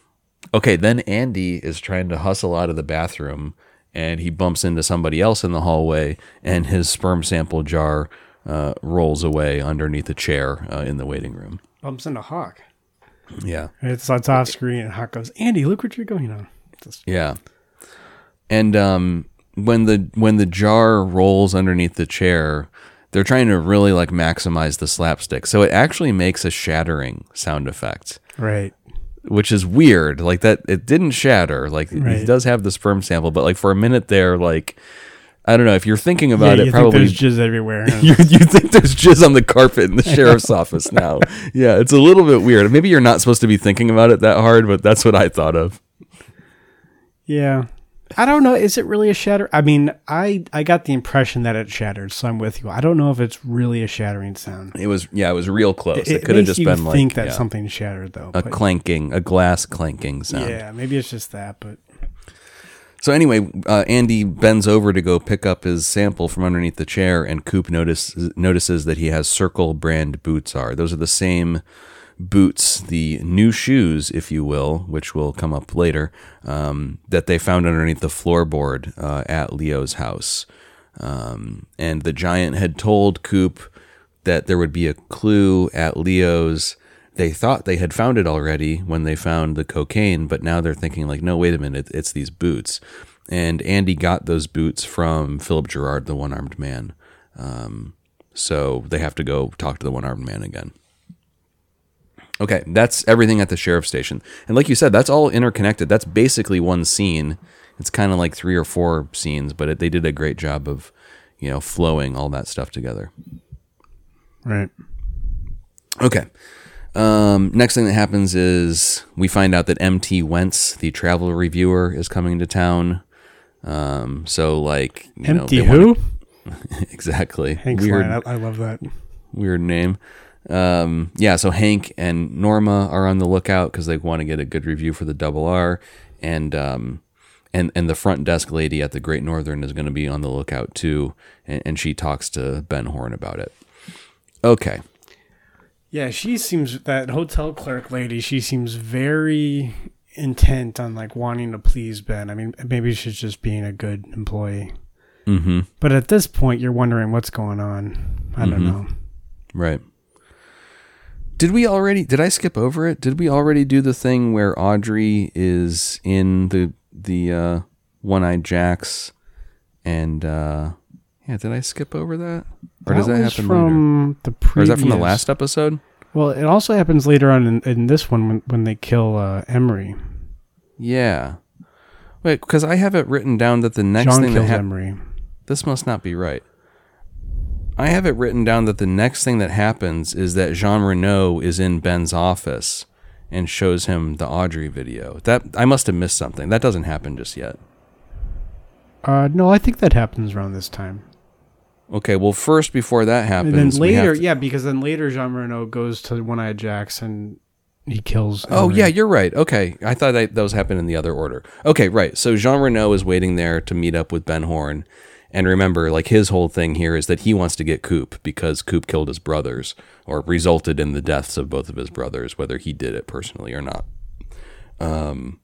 okay, then Andy is trying to hustle out of the bathroom and he bumps into somebody else in the hallway, and his sperm sample jar uh, rolls away underneath a chair uh, in the waiting room. Bumps into Hawk. Yeah. It's, it's off screen, and Hawk goes, Andy, look what you're going on. Just- Yeah. And um, when the when the jar rolls underneath the chair, they're trying to really like maximize the slapstick. So it actually makes a shattering sound effect, Right. which is weird. Like that it didn't shatter. Like he does have the sperm sample, but like for a minute there like I don't know if you're thinking about yeah, it you probably think there's jizz everywhere. you, you think there's jizz on the carpet in the sheriff's office now. Yeah, it's a little bit weird. Maybe you're not supposed to be thinking about it that hard, but that's what I thought of. yeah. I don't know. Is it really a shatter? I mean, I I got the impression that it shattered, so I'm with you. I don't know if it's really a shattering sound. It was yeah, it was real close. It, It, could have just you been like think that yeah, something shattered, though. a but- clanking, a glass clanking sound. yeah, maybe it's just that. But So anyway, uh, Andy bends over to go pick up his sample from underneath the chair, and Coop notice, notices that he has Circle brand boots. Are those are the same boots, the new shoes, if you will, which will come up later, um, that they found underneath the floorboard uh, at Leo's house. Um, and the giant had told Coop that there would be a clue at Leo's. They thought they had found it already when they found the cocaine, but now they're thinking like, no, wait a minute, it's these boots. And Andy got those boots from Philip Gerard, the one-armed man. Um, so they have to go talk to the one-armed man again. Okay, that's everything at the sheriff's station. And like you said, that's all interconnected. That's basically one scene. It's kind of like three or four scenes, but it, they did a great job of, you know, flowing all that stuff together. right, Okay. Um, next thing that happens is we find out that MT Wentz, the travel reviewer, is coming to town. Um, so like, you know, empty who? wanna- exactly. Hank's Weird. I, I love that. weird name. Um, yeah, so Hank and Norma are on the lookout because they want to get a good review for the double R, and um, and and the front desk lady at the Great Northern is going to be on the lookout too, and, and she talks to Ben Horne about it. Okay, Yeah, she seems that hotel clerk lady. She seems very intent on like wanting to please Ben. I mean, maybe she's just being a good employee. mm-hmm. But at this point, you're wondering what's going on. I don't Mhm. know. right. Did we already? Did I skip over it? Did we already do the thing where Audrey is in the the uh, one eyed Jacks, and uh, yeah? Did I skip over that, or does that happen later? from the Or is that from the last episode? Well, it also happens later on in, in this one when, when they kill uh, Emory. Yeah. Wait, because I have it written down that the next John thing that. Emory. This must not be right. I have it written down that the next thing that happens is that Jean Renault is in Ben's office and shows him the Audrey video. That I must have missed something. That doesn't happen just yet. Uh, no, I think that happens around this time. Okay, well, first before that happens, And then later, to- yeah, because then later Jean Renault goes to One Eyed Jacks and he kills. Oh yeah, you're right. Okay, I thought that those happened in the other order. Okay, right. So Jean Renault is waiting there to meet up with Ben Horne, and remember, like his whole thing here is that he wants to get Coop because Coop killed his brothers or resulted in the deaths of both of his brothers, whether he did it personally or not. Um,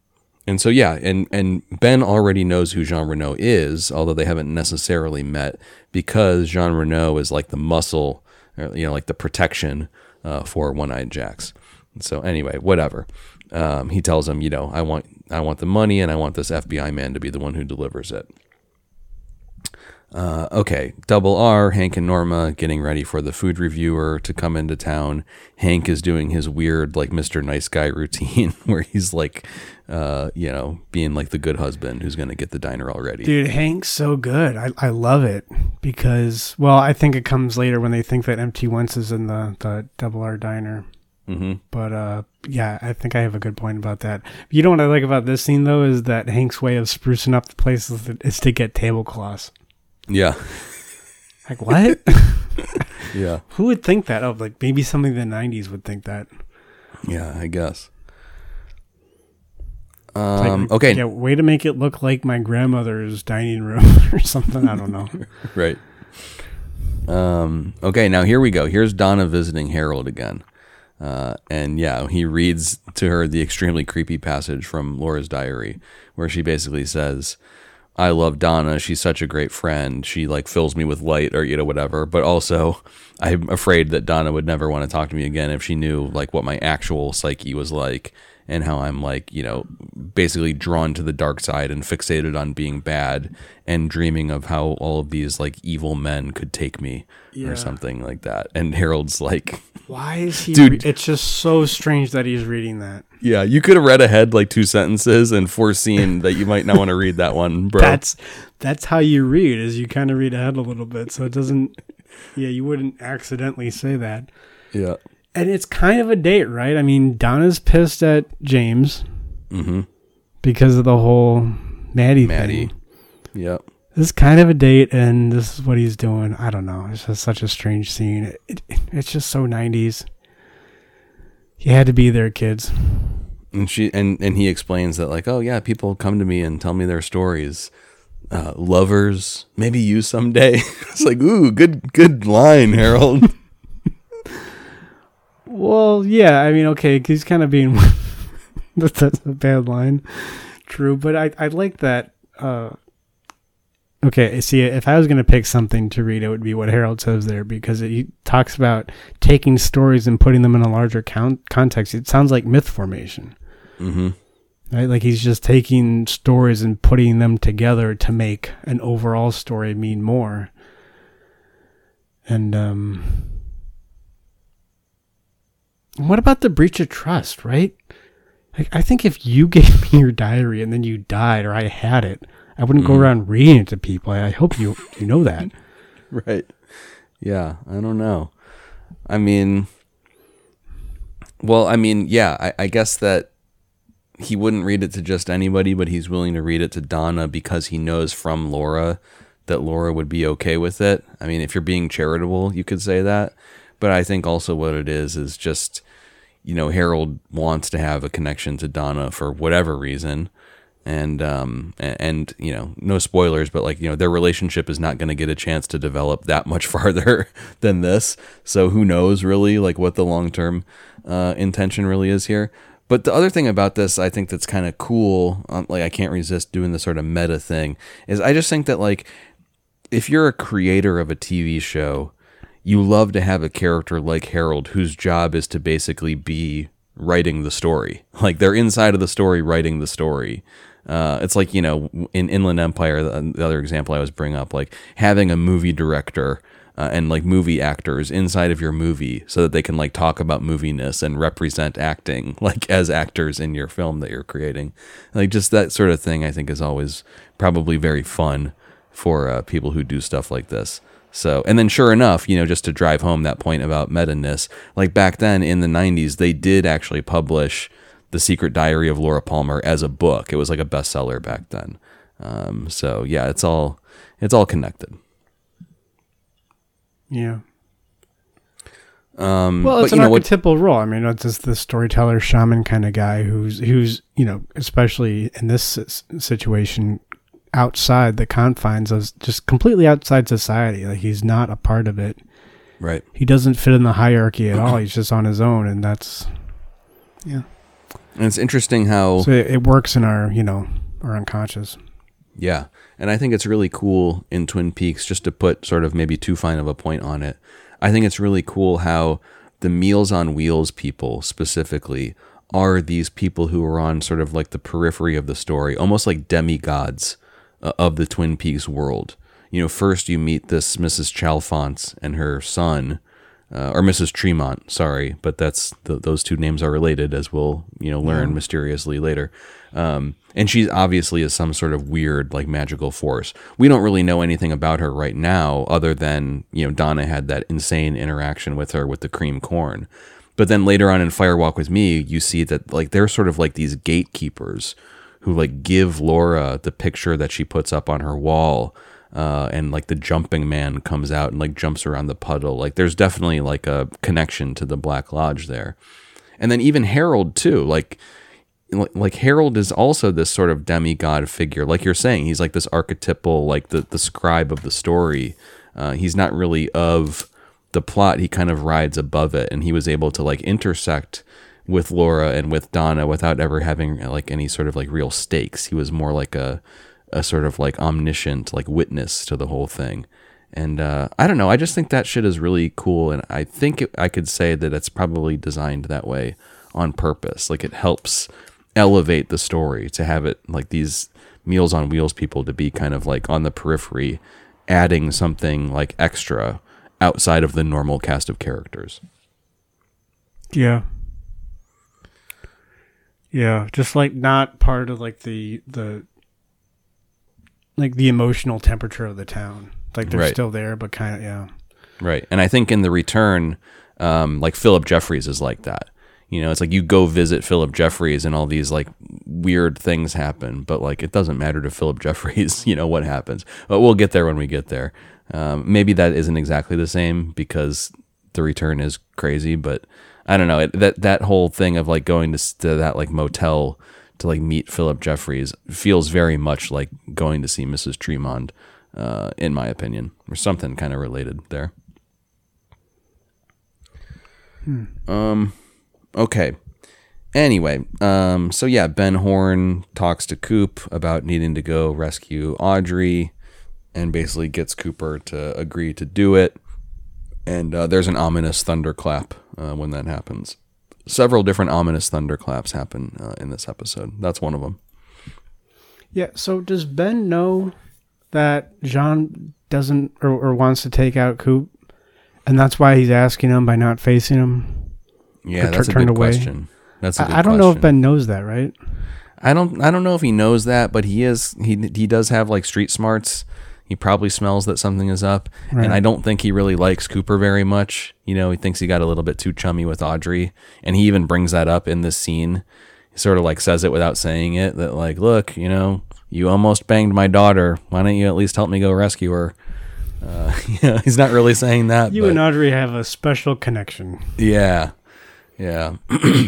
and so yeah, and and Ben already knows who Jean Renault is, although they haven't necessarily met because Jean Renault is like the muscle, you know, like the protection uh, for One Eyed Jacks. So anyway, whatever. Um, he tells him, you know, I want I want the money and I want this FBI man to be the one who delivers it. Uh, okay, double R, Hank and Norma getting ready for the food reviewer to come into town. Hank is doing his weird, like, Mr. Nice Guy routine where he's like, uh, you know, being like the good husband who's going to get the diner all ready. Dude, Hank's so good. I, I love it because, well, I think it comes later when they think that MT Wentz is in the, the Double R diner. hmm But uh, yeah, I think I have a good point about that. You know what I like about this scene though is that Hank's way of sprucing up the place is to get tablecloths. Yeah. Like what? Yeah. Who would think that? Oh, like maybe somebody in the '90s would think that. Yeah, I guess. It's like, Um, okay. Yeah, way to make it look like my grandmother's dining room or something. I don't know. Right. Um, okay, now here we go. Here's Donna visiting Harold again. Uh, and yeah, he reads to her the extremely creepy passage from Laura's diary where she basically says, I love Donna. She's such a great friend. She like fills me with light or, you know, whatever. But also, I'm afraid that Donna would never want to talk to me again if she knew like what my actual psyche was like and how I'm like, you know, basically drawn to the dark side and fixated on being bad and dreaming of how all of these like evil men could take me Yeah. or something like that. And Harold's like, Why is he? Dude. re- it's just so strange that he's reading that. yeah, you could have read ahead like two sentences and foreseen that you might not want to read that one, bro. That's that's how you read. Is you kind of read ahead a little bit, so it doesn't. Yeah, you wouldn't accidentally say that. yeah. And it's kind of a date, right? I mean, Donna's pissed at James Mm-hmm. because of the whole Maddie, Maddie. thing. Yep. This is kind of a date, and this is what he's doing. I don't know. It's just such a strange scene. It, it, it's just so 90s. You had to be there, kids. And she and and he explains that like, oh yeah, people come to me and tell me their stories. Uh, lovers, maybe you someday. it's like, ooh, good good line, Harold. Well, yeah, I mean, okay, he's kind of being. that- that's a bad line. True, but I, I like that. Uh, okay, see, if I was going to pick something to read, it would be what Harold says there because he talks about taking stories and putting them in a larger count, context. It sounds like myth formation, mm-hmm. right? Like he's just taking stories and putting them together to make an overall story mean more. And, um, what about the breach of trust, right? Like, I think if you gave me your diary and then you died or I had it, I wouldn't go Mhm. around reading it to people. I hope you you know that. Right. Yeah, I don't know. I mean, well, I mean, yeah, I, I guess that he wouldn't read it to just anybody, but he's willing to read it to Donna because he knows from Laura that Laura would be okay with it. I mean, if you're being charitable, you could say that. But I think also what it is is just, you know, Harold wants to have a connection to Donna for whatever reason. And um and, you know no spoilers but like you know their relationship is not going to get a chance to develop that much farther than this so who knows really like what the long term uh, intention really is here but the other thing about this I think that's kind of cool um, like I can't resist doing this sort of meta thing is I just think that like if you're a creator of a TV show, you love to have a character like Harold whose job is to basically be writing the story. Like they're inside of the story writing the story. Uh, it's like, you know, in Inland Empire, the, the other example I was bring up, like having a movie director uh, and like movie actors inside of your movie so that they can like talk about moviness and represent acting like as actors in your film that you're creating. Like just that sort of thing I think is always probably very fun for uh, people who do stuff like this. So, and then sure enough, you know, just to drive home that point about meta-ness, like back then in the 90s, they did actually publish The Secret Diary of Laura Palmer as a book. It was like a bestseller back then. Um, so yeah, it's all it's all connected. Yeah. Um, Well, but it's you an know what? archetypal role. I mean, it's just the storyteller shaman kind of guy who's who's you know, especially in this situation, outside the confines of just completely outside society. Like he's not a part of it. Right. He doesn't fit in the hierarchy at all. He's just on his own, and that's yeah. And it's interesting how So it, it works in our you know our unconscious. Yeah. And I think it's really cool in Twin Peaks, just to put sort of maybe too fine of a point on it. I think it's really cool how the Meals on Wheels people specifically are these people who are on sort of like the periphery of the story, almost like demigods of the Twin Peaks world. You know, first you meet this Mrs. Chalfont and her son, uh, or Mrs. Tremond, sorry, but that's th- those two names are related, as we'll you know learn mysteriously later. Um, and she's obviously is some sort of weird, like magical force. We don't really know anything about her right now, other than you know Donna had that insane interaction with her with the cream corn. But then later on in Firewalk with Me, you see that like they're sort of like these gatekeepers who like give Laura the picture that she puts up on her wall. Uh, and like the jumping man comes out and like jumps around the puddle. Like there's definitely like a connection to the Black Lodge there. And then even Harold too. Like like- Harold is also this sort of demigod figure. Like you're saying, he's like this archetypal, like the the scribe of the story. Uh, he's not really of the plot. He kind of rides above it, and he was able to like intersect with Laura and with Donna without ever having like any sort of like real stakes. He was more like a a sort of like omniscient like witness to the whole thing. And uh, I don't know. I just think that shit is really cool, and I think it, I could say that it's probably designed that way on purpose. Like it helps elevate the story to have it like these Meals on Wheels people to be kind of like on the periphery, adding something like extra outside of the normal cast of characters. Yeah. Yeah, just like not part of like the the like the emotional temperature of the town. Like they're Right. still there, but kind of yeah. Right. And I think in the return, um, like Philip Jeffries is like that. You know, it's like you go visit Philip Jeffries and all these like weird things happen, but like it doesn't matter to Philip Jeffries, you know, what happens. But we'll get there when we get there. Um, maybe that isn't exactly the same because the return is crazy, but I don't know. It, that that whole thing of like going to, to that like motel to like meet Philip Jeffries feels very much like going to see Mrs. Tremond, uh, in my opinion, or something kind of related there. Um, okay. Anyway, um, so yeah, Ben Horne talks to Coop about needing to go rescue Audrey, and basically gets Cooper to agree to do it. And uh, there's an ominous thunderclap uh, when that happens. Several different ominous thunderclaps happen uh, in this episode. That's one of them. Yeah, so does Ben know that Jean doesn't or, or wants to take out Coop? And that's why he's asking him by not facing him. Yeah, that's a good away? question. That's a good I, I don't know if. Ben knows that, right? I don't I don't know if he knows that, but he is he he does have like street smarts. He probably smells that something is up, Right. and I don't think he really likes Cooper very much. You know, he thinks he got a little bit too chummy with Audrey, and he even brings that up in this scene. He sort of like says it without saying it that like, look, you know, you almost banged my daughter. Why don't you at least help me go rescue her? Uh, yeah, he's not really saying that. You but- and Audrey have a special connection. yeah. Yeah.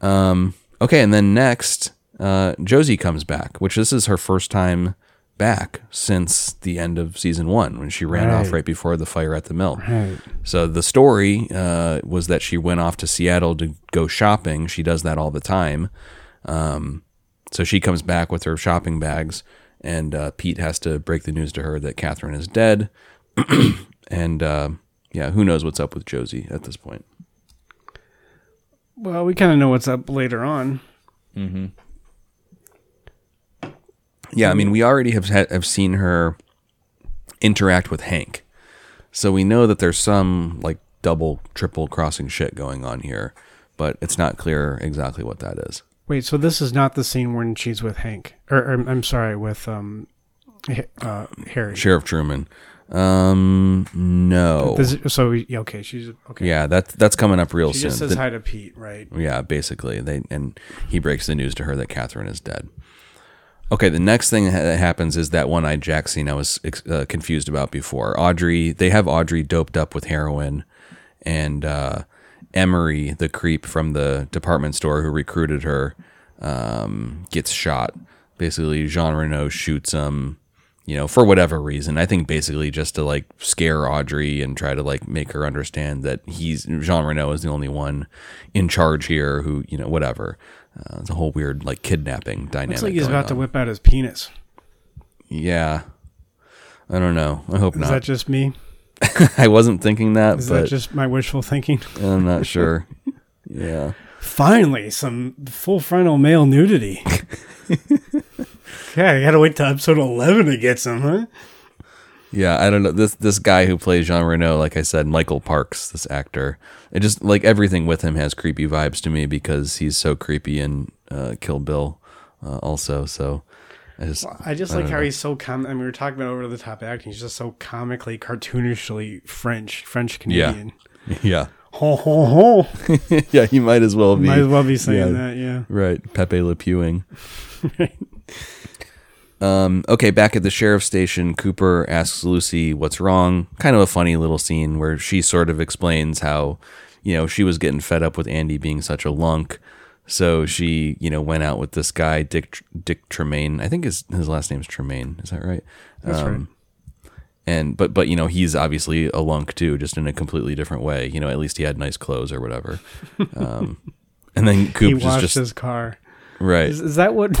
um, okay, and then next, uh, Josie comes back, which this is her first time back since the end of season one when she ran off Right. right before the fire at the mill. Right. So the story uh, was that she went off to Seattle to go shopping. She does that all the time. Um, so she comes back with her shopping bags, and uh, Pete has to break the news to her that Catherine is dead. and uh, yeah, who knows what's up with Josie at this point? Well, we kind of know what's up later on. Yeah, I mean, we already have have seen her interact with Hank, so we know that there's some like double, triple crossing shit going on here, but it's not clear exactly what that is. Wait, so this is not the scene when she's with Hank, or, or I'm sorry, with um, uh, Harry. Sheriff Truman. Um, no. This is- so yeah, okay, she's okay. Yeah, that that's coming up real she soon. just says The- hi to Pete, right? yeah, basically, they and he breaks the news to her that Catherine is dead. Okay, the next thing that happens is that one-eyed Jack scene I was uh, confused about before. Audrey, they have Audrey doped up with heroin, and uh, Emory, the creep from the department store who recruited her, um, gets shot. Basically, Jean Renault shoots him, you know, for whatever reason. I think basically just to like scare Audrey and try to like make her understand that he's Jean Renault is the only one in charge here who, you know, whatever. Uh, it's a whole weird like kidnapping dynamic. Looks like he's about to whip out his penis. Yeah. I don't know. I hope Is not. Is that just me? I wasn't thinking that, Is that just my wishful thinking? I'm not sure. yeah. Finally, some full frontal male nudity. yeah, I gotta wait till episode 11 to get some, huh? Yeah, I don't know. This this guy who plays Jean Renault, like I said, Michael Parks, this actor. It just like everything with him has creepy vibes to me because he's so creepy in uh, Kill Bill, uh, also. So I just I just I like how know. he's so com. I mean, we were talking about over the top acting. He's just so comically, cartoonishly French, French Canadian. yeah, Ho ho ho! yeah. He might as well be Might as well be saying yeah. that. Yeah. right. Pepe Le Pewing. Um, okay, back at the sheriff's station, Cooper asks Lucy what's wrong. Kind of a funny little scene where she sort of explains how, you know, she was getting fed up with Andy being such a lunk. So she, you know, went out with this guy, Dick Dick Tremayne. I think his his last name's Tremayne. Is that right? That's right. And but but you know he's obviously a lunk too, just in a completely different way. You know, at least he had nice clothes or whatever. Um, and then He Coop is washed just his car. right. Is, is that what?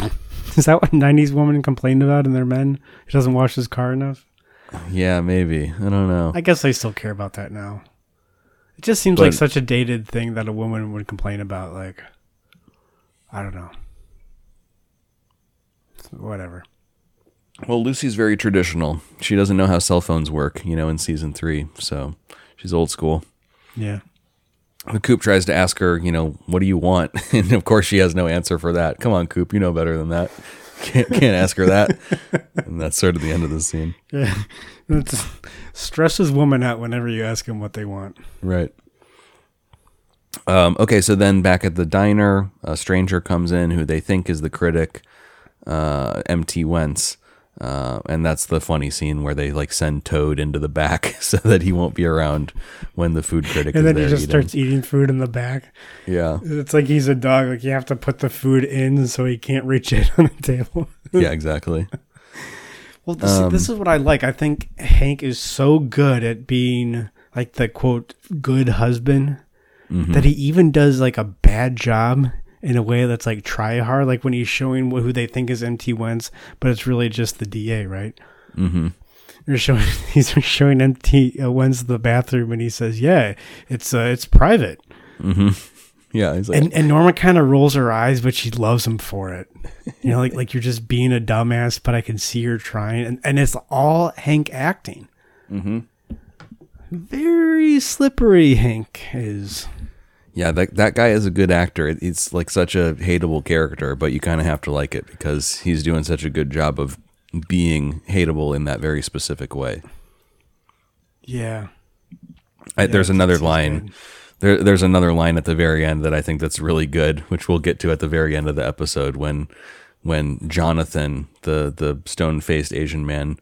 Is that what '90s women complained about in their men? He doesn't wash his car enough. Yeah, maybe. I don't know. I guess they still care about that now. It just seems like such a dated thing that a woman would complain about. Like, I don't know. Whatever. Well, Lucy's very traditional. She doesn't know how cell phones work, you know, in season three. So she's old school. Yeah. The Coop tries to ask her, you know, what do you want? And of course, she has no answer for that. Come on, Coop, you know better than that. Can't, can't ask her that. and that's sort of the end of the scene. Yeah. It stresses women out whenever you ask them what they want. Right. Um, okay, so then back at the diner, a stranger comes in who they think is the critic, uh, MT Wentz. Uh, and that's the funny scene where they like send Toad into the back so that he won't be around when the food critic And is then he just eating. starts eating food in the back. Yeah, It's like he's a dog. Like you have to put the food in so he can't reach it on the table. yeah, exactly. Well, this, Um, this is what I like. I think Hank is so good at being like the quote good husband Mm-hmm. that he even does like a bad job in a way that's like try hard. Like when he's showing who they think is MT Wentz, but it's really just the DA, right? Mm-hmm. You're showing he's showing MT uh, Wentz the bathroom, and he says, "Yeah, it's uh, it's private." Yeah, he's like, And and Norma kind of rolls her eyes, but she loves him for it. You know, like like you're just being a dumbass, but I can see you're trying, and and it's all Hank acting. Mm-hmm. Very slippery, Hank is. Yeah, that that guy is a good actor. It, it's like such a hateable character, but you kind of have to like it because he's doing such a good job of being hateable in that very specific way. Yeah, I, there's it's- another line. There, there's another line at the very end that I think that's really good, which we'll get to at the very end of the episode when, when Jonathan, the the stone faced Asian man,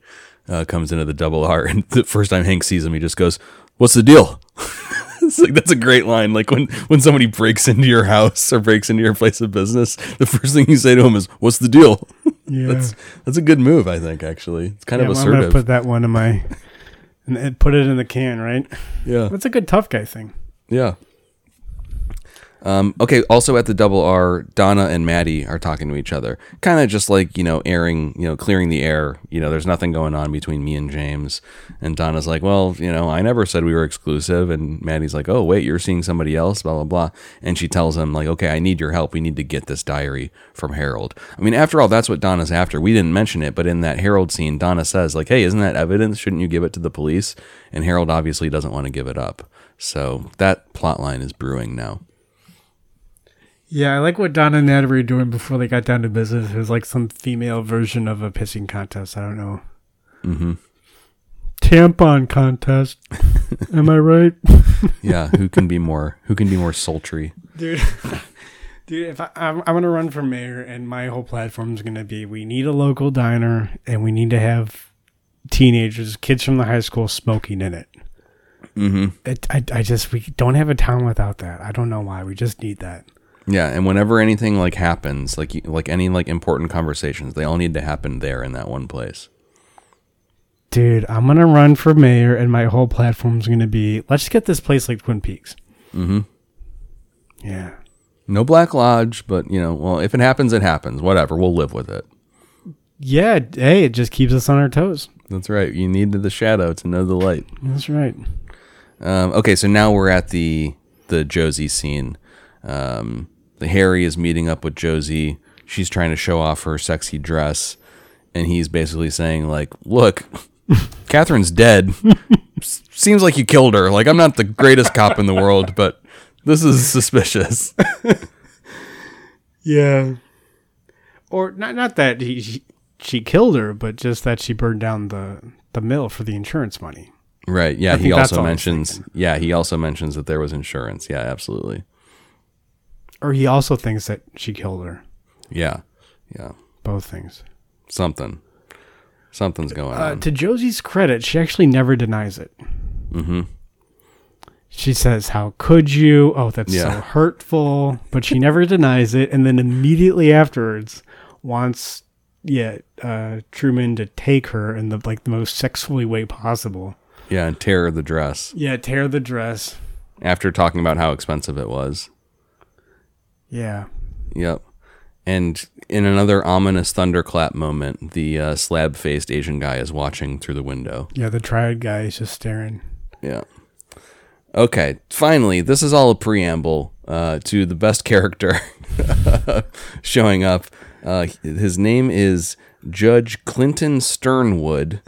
uh, comes into the double R, and the first time Hank sees him, he just goes, "What's the deal?" it's like that's a great line. Like when when somebody breaks into your house or breaks into your place of business, the first thing you say to him is, "What's the deal?" yeah. that's that's a good move, I think. Actually, it's kind yeah of well, I'm gonna put that one in my and put it in the can, right? yeah. That's a good tough guy thing. Yeah. Um, okay. Also at the double R, Donna and Maddie are talking to each other, kind of just like you know, airing, you know, clearing the air. You know, there's nothing going on between me and James. And Donna's like, well, you know, I never said we were exclusive. And Maddie's like, oh wait, you're seeing somebody else, blah blah blah. And she tells him like, okay, I need your help. We need to get this diary from Harold. I mean, after all, that's what Donna's after. We didn't mention it, but in that Harold scene, Donna says like, hey, isn't that evidence? Shouldn't you give it to the police? And Harold obviously doesn't want to give it up. So that plot line is brewing now. Yeah, I like what Donna and Natalie were doing before they got down to business. It was like some female version of a pissing contest. I don't know. Mm-hmm. Tampon contest. Am I right? Yeah, who can be more who can be more sultry? Dude. Dude, if I, I'm, I'm gonna run for mayor, and my whole platform is gonna be: we need a local diner, and we need to have teenagers, kids from the high school, smoking in it. Mm-hmm. it I, I just we don't have a town without that. I don't know why. We just need that. Yeah, and whenever anything like happens, like like any like important conversations, they all need to happen there in that one place. Dude, I'm gonna run for mayor, and my whole platform's gonna be: let's get this place like Twin Peaks. Mm-hmm. Yeah. No Black Lodge, but you know, well, if it happens, it happens. Whatever, we'll live with it. Yeah. Hey, it just keeps us on our toes. That's right. You need the shadow to know the light. That's right. Um, okay, so now we're at the the Josie scene. Um, the Harry is meeting up with Josie. She's trying to show off her sexy dress, and he's basically saying like, "Look, Catherine's dead. Seems like you killed her. Like I'm not the greatest cop in the world, but this is suspicious." Yeah. Or not not that he, she, she killed her, but just that she burned down the the mill for the insurance money. right? Yeah. I He also all I was mentions. Yeah, he also mentions that there was insurance. Yeah, absolutely. Or he also thinks that she killed her. Yeah, yeah. Both things. Something. Something's going Uh, on. to Josie's credit, she actually never denies it. mm-hmm. She says, "How could you? Oh, that's so hurtful." But she never denies it, and then immediately afterwards wants, yeah, uh, Truman to take her in the like the most sexually way possible. Yeah, and tear the dress. Yeah, tear the dress. after talking about how expensive it was. Yeah, Yep. And in another ominous thunderclap moment, the uh, slab faced Asian guy is watching through the window. yeah. The triad guy is just staring. Yeah. Okay, finally, this is all a preamble uh, to the best character showing up. Uh, his name is Judge Clinton Sternwood.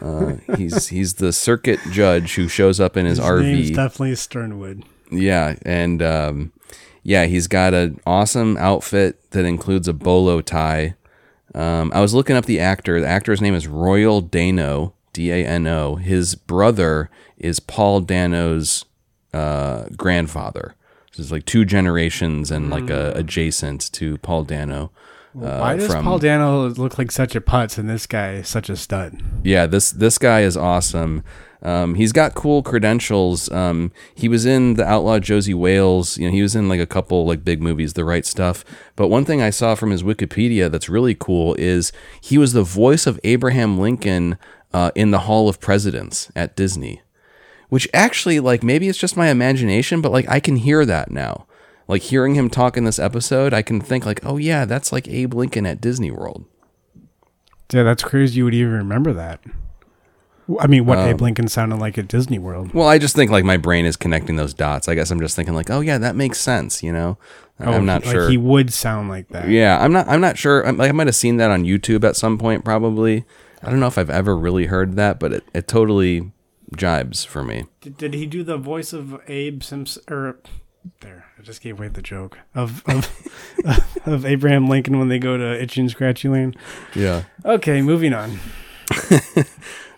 Uh, he's he's the circuit judge who shows up in his, His RV. name's definitely Sternwood. Yeah, and um, yeah, he's got an awesome outfit that includes a bolo tie. Um, I was looking up the actor. The actor's name is Royal Dano, D A N O. His brother is Paul Dano's uh, grandfather. So it's like two generations and like a, adjacent to Paul Dano. Uh, Why does from- Paul Dano look like such a putz and this guy is such a stud? Yeah, this this guy is awesome. Um, he's got cool credentials. Um, he was in the Outlaw Josey Wales. You know, he was in like a couple like big movies, The Right Stuff. But one thing I saw from his Wikipedia that's really cool is he was the voice of Abraham Lincoln uh, in the Hall of Presidents at Disney. Which actually, like, maybe it's just my imagination, but like I can hear that now. Like hearing him talk in this episode, I can think like, oh yeah, that's like Abe Lincoln at Disney World. Yeah, that's crazy. You would even remember that. I mean, Um, what Abe Lincoln sounded like at Disney World. Well, I just think like my brain is connecting those dots. I guess I'm just thinking like, oh yeah, that makes sense. You know, Oh, I'm not he- sure. Like he would sound like that. yeah, I'm not. I'm not sure. I'm, like I might have seen that on YouTube at some point, probably. I don't know if I've ever really heard that, but it, it totally jibes for me. Did, did he do the voice of Abe Simpson? Or there, I just gave away the joke of of, of Abraham Lincoln when they go to Itchy and Scratchy Land. Yeah. Okay, moving on.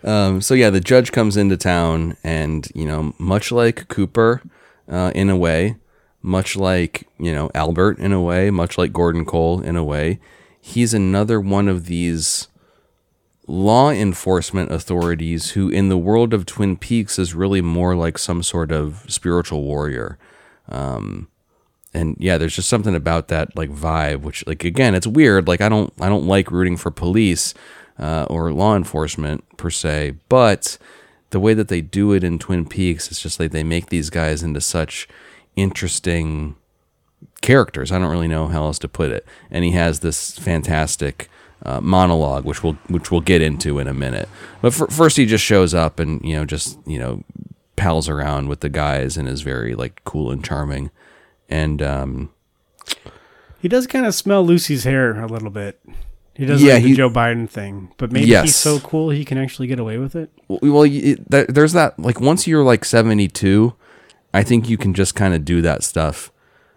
Um, so yeah, the judge comes into town, and you know, much like Cooper, uh, in a way, much like you know Albert in a way, much like Gordon Cole in a way, he's another one of these law enforcement authorities who, in the world of Twin Peaks, is really more like some sort of spiritual warrior. Um, and yeah, there's just something about that like vibe, which like again, it's weird. Like I don't, I don't like rooting for police uh, or law enforcement per se, but the way that they do it in Twin Peaks, it's just like they make these guys into such interesting characters. I don't really know how else to put it. And he has this fantastic uh, monologue, which we'll which we'll get into in a minute. But f- first, he just shows up and you know just you know pals around with the guys and is very like cool and charming. And um, He does kind of smell Lucy's hair a little bit. He does Yeah, like the he- Joe Biden thing, but maybe Yes. he's so cool he can actually get away with it. well, it, there- there's that like once you're like 72, I think you can just kind of do that stuff.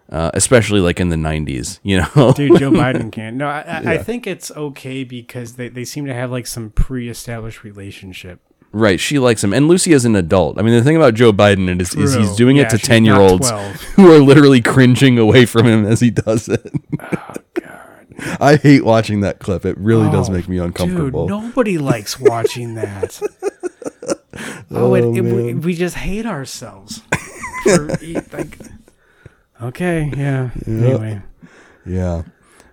Uh, especially like in the 90s, you know. Dude, Joe Biden can't. No, I, I, I think it's okay because they, they seem to have like some pre-established relationship. Right, she likes him, and Lucy is an adult. I mean, the thing about Joe Biden is, is he's doing Yeah, it to ten year olds who are literally cringing away from him as he does it. Oh God. I hate watching that clip. It really does Oh, make me uncomfortable. Dude, nobody likes watching that. Oh, oh, it, it, we, we just hate ourselves. For, like, okay, yeah. Anyway, Yeah.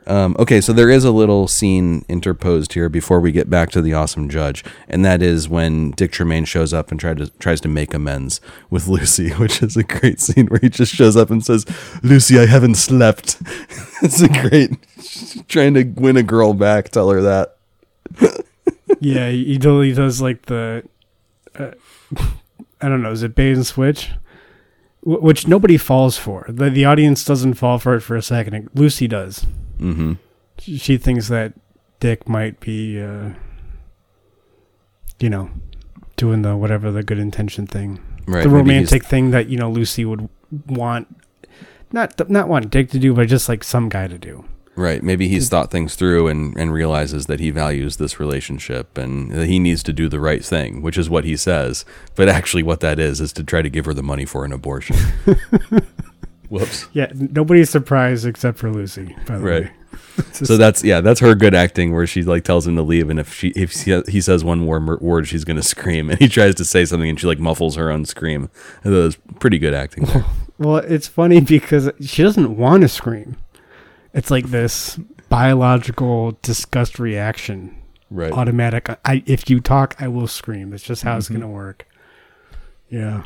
Um, okay, so there is a little scene interposed here before we get back to the awesome judge, and that is when Dick Tremayne shows up and try to, tries to make amends with Lucy, which is a great scene where he just shows up and says, "Lucy, I haven't slept." it's a great trying to win a girl back. Tell her that. yeah, he totally does like the. Uh, I don't know. Is it bait and switch? Wh- Which nobody falls for. The the audience doesn't fall for it for a second. Lucy does. Mm-hmm. She thinks that Dick might be, uh, you know, doing the whatever the good intention thing, Right. the romantic thing that you know Lucy would want, not not want Dick to do, but just like some guy to do. Right. Maybe he's thought things through and, and realizes that he values this relationship and that he needs to do the right thing, which is what he says. But actually, what that is, is to try to give her the money for an abortion. Whoops. Yeah, nobody's surprised except for Lucy. By the Right. way. It's So that's yeah, that's her good acting where she like tells him to leave, and if she if he, says one more word, she's gonna scream, and he tries to say something, and she like muffles her own scream. That was pretty good acting. there. Well, it's funny because she doesn't want to scream. It's like this biological disgust reaction, right. automatic. I if you talk, I will scream. It's just how it's Mhm. gonna work. Yeah.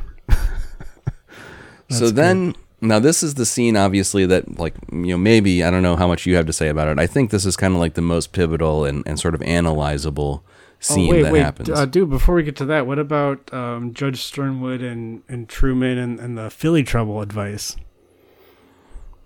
so then now this is the scene obviously that like you know maybe i don't know how much you have to say about it i think this is kind of like the most pivotal and, and sort of analyzable scene oh, wait, that wait, happens Uh, dude. Before we get to that, what about um, Judge Sternwood and, and Truman and, and the filly trouble advice?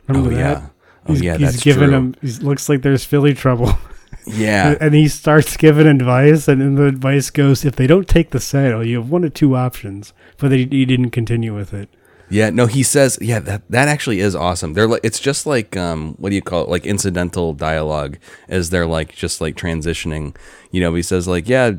Remember oh that? yeah oh He's, yeah he's giving true. him. He looks like there's filly trouble. yeah and he starts giving advice, and then the advice goes: if they don't take the saddle, you have one of two options. But he didn't continue with it. Yeah, no, he says, yeah, that that actually is awesome. They're like, it's just like, um, what do you call it? Like incidental dialogue as they're like, just like transitioning. You know, he says like, yeah,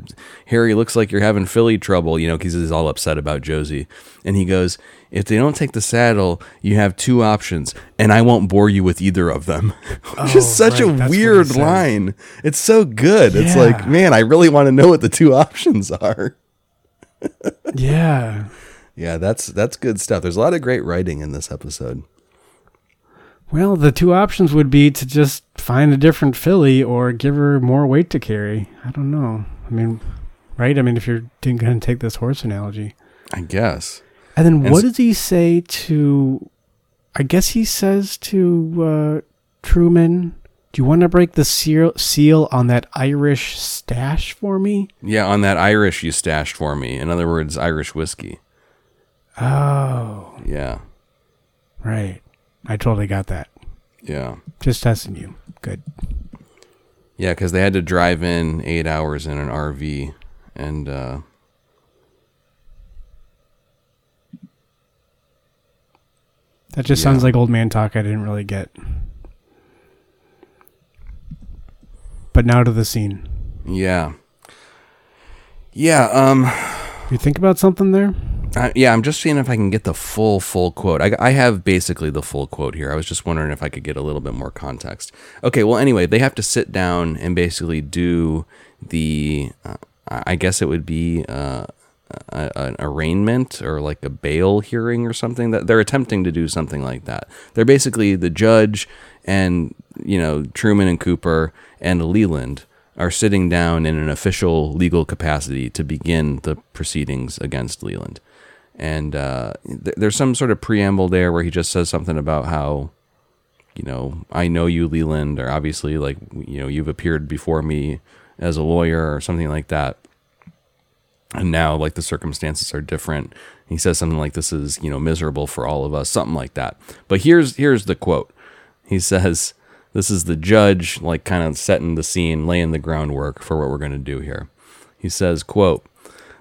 Harry looks like you're having filly trouble. You know, because he's all upset about Josie, and he goes, if they don't take the saddle, you have two options, and I won't bore you with either of them. Which Oh, is such right, a that's weird line. It's so good. It's like, man, I really want to know what the two options are. Yeah. Yeah, that's that's good stuff. There's a lot of great writing in this episode. Well, the two options would be to just find a different filly or give her more weight to carry. I don't know. I mean, right? I mean, if you're going to take this horse analogy. I guess. And then And what does he say to? I guess he says to uh, Truman, "Do you want to break the seal seal on that Irish stash for me?" Yeah, on that Irish you stashed for me. In other words, Irish whiskey. Oh, Yeah. right. I totally got that. Yeah. Just testing you. Good. Yeah, because they had to drive in eight hours in an RV. And, uh, That just sounds like old man talk. I didn't really get. But now to the scene. yeah. Yeah, um, You think about something there? I, yeah, I'm just seeing if I can get the full, full quote. I, I have basically the full quote here. I was just wondering if I could get a little bit more context. Okay, well, anyway, they have to sit down and basically do the, uh, I guess it would be uh, a, an arraignment or like a bail hearing or something. That they're attempting to do something like that. They're basically the judge and you know Truman and Cooper and Leland are sitting down in an official legal capacity to begin the proceedings against Leland. And uh, th- there's some sort of preamble there where he just says something about how, you know, I know you, Leland, or obviously, like, you know, you've appeared before me as a lawyer or something like that. And now, like, the circumstances are different. He says something like, "This is, you know, miserable for all of us," something like that. But here's here's the quote. He says, "This is the judge, like, kind of setting the scene, laying the groundwork for what we're going to do here." He says, "quote."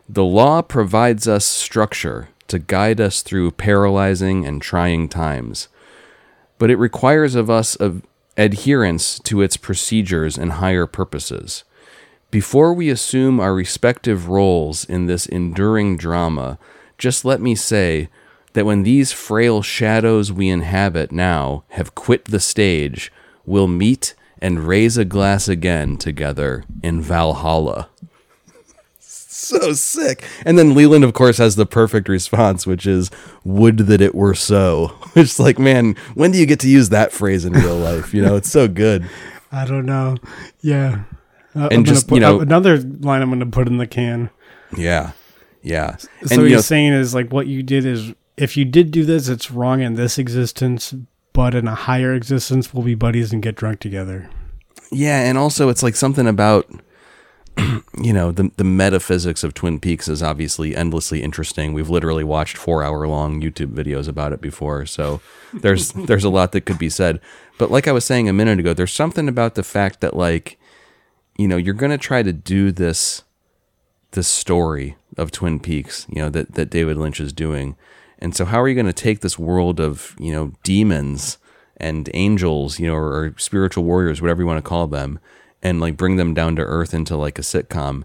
The law provides us structure to guide us through paralyzing and trying times, but it requires of us adherence to its procedures and higher purposes. Before we assume our respective roles in this enduring drama, just let me say that when these frail shadows we inhabit now have quit the stage, we'll meet and raise a glass again together in Valhalla. So sick. And then Leland, of course, has the perfect response, which is, Would that it were so. It's like, man, when do you get to use that phrase in real life? You know, it's so good. I don't know. Yeah. Uh, And I'm just, put- you know- another line I'm going to put in the can. Yeah. Yeah. So and what you you're know, saying is like what you did is if you did do this, it's wrong in this existence, but in a higher existence, we'll be buddies and get drunk together. Yeah, and also it's like something about you know the the metaphysics of Twin Peaks is obviously endlessly interesting. We've literally watched four hour long YouTube videos about it before, so there's there's a lot that could be said. But like I was saying a minute ago, there's something about the fact that like you know you're gonna try to do this this story of Twin Peaks, you know that that David Lynch is doing, and so how are you going to take this world of you know demons and angels, you know, or, or spiritual warriors, whatever you want to call them, and like bring them down to earth into like a sitcom?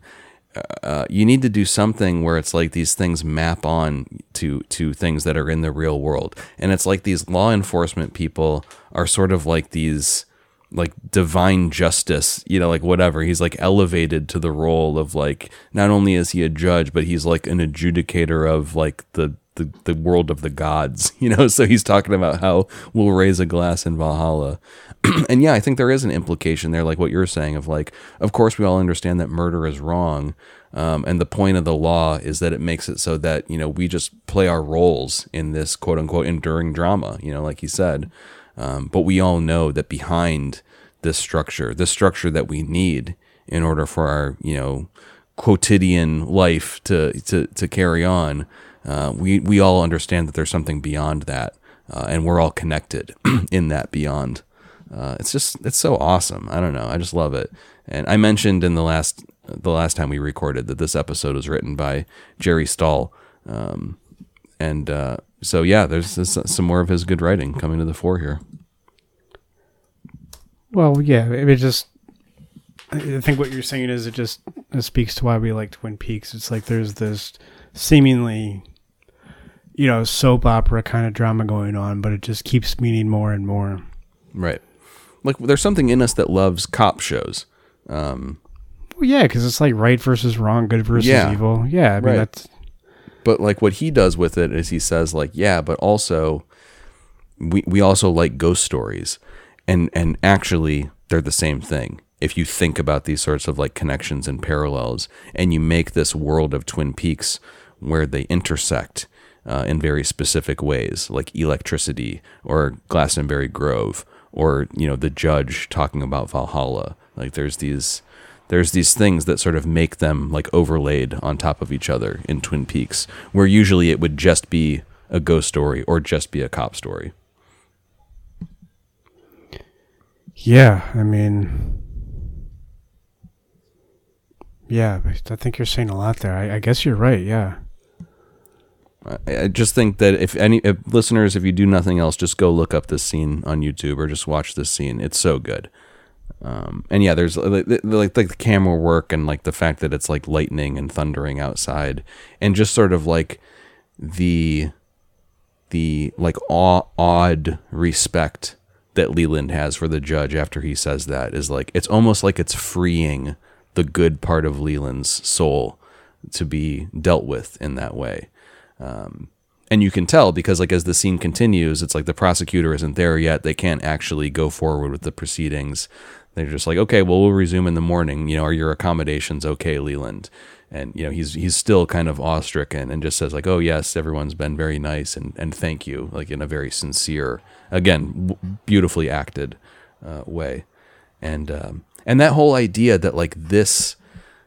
Uh, you need to do something where it's like these things map on to to things that are in the real world, and it's like these law enforcement people are sort of like these like divine justice, you know, like whatever. He's like elevated to the role of like not only is he a judge, but he's like an adjudicator of like the the, the world of the gods, you know. So he's talking about how we'll raise a glass in Valhalla. and yeah, I think there is an implication there, like what you're saying, of like, of course we all understand that murder is wrong. Um, and the point of the law is that it makes it so that, you know, we just play our roles in this quote unquote enduring drama, you know, like he said. Um, but we all know that behind this structure, this structure that we need in order for our, you know, quotidian life to to, to carry on, uh, we we all understand that there's something beyond that, uh, and we're all connected in that beyond. Uh, it's just it's so awesome. I don't know. I just love it. And I mentioned in the last the last time we recorded that this episode was written by Jerry Stahl. Um, and uh, so yeah, there's, there's some more of his good writing coming to the fore here. Well, yeah, it just. I think what you're saying is it just it speaks to why we like Twin Peaks. It's like there's this seemingly, you know, soap opera kind of drama going on, but it just keeps meaning more and more. Right. Like there's something in us that loves cop shows. Well, yeah, because it's like right versus wrong, good versus Yeah. evil. Yeah, I mean Right. that's But like what he does with it is he says like, yeah, but also we we also like ghost stories. And and actually they're the same thing. If you think about these sorts of like connections and parallels and you make this world of Twin Peaks where they intersect uh, in very specific ways, like electricity or Glastonbury Grove or, you know, the judge talking about Valhalla. Like there's these there's these things that sort of make them like overlaid on top of each other in Twin Peaks, where usually it would just be a ghost story or just be a cop story. yeah. I mean, yeah, I think you're saying a lot there. I, I guess you're right. Yeah. I, just think that if any if listeners, if you do nothing else, just go look up this scene on YouTube or just watch this scene. It's so good. Um, and yeah, there's like, like like the camera work and like the fact that it's like lightning and thundering outside, and just sort of like the the like aw- odd respect that Leland has for the judge after he says that is like it's almost like it's freeing the good part of Leland's soul to be dealt with in that way. Um, and you can tell because like as the scene continues, it's like the prosecutor isn't there yet. They can't actually go forward with the proceedings. They're just like, okay, well, we'll resume in the morning. You know, are your accommodations okay, Leland? And you know, he's he's still kind of awestricken and just says like, oh yes, everyone's been very nice and and thank you, like in a very sincere, again, w- beautifully acted uh, way. And um, and that whole idea that like this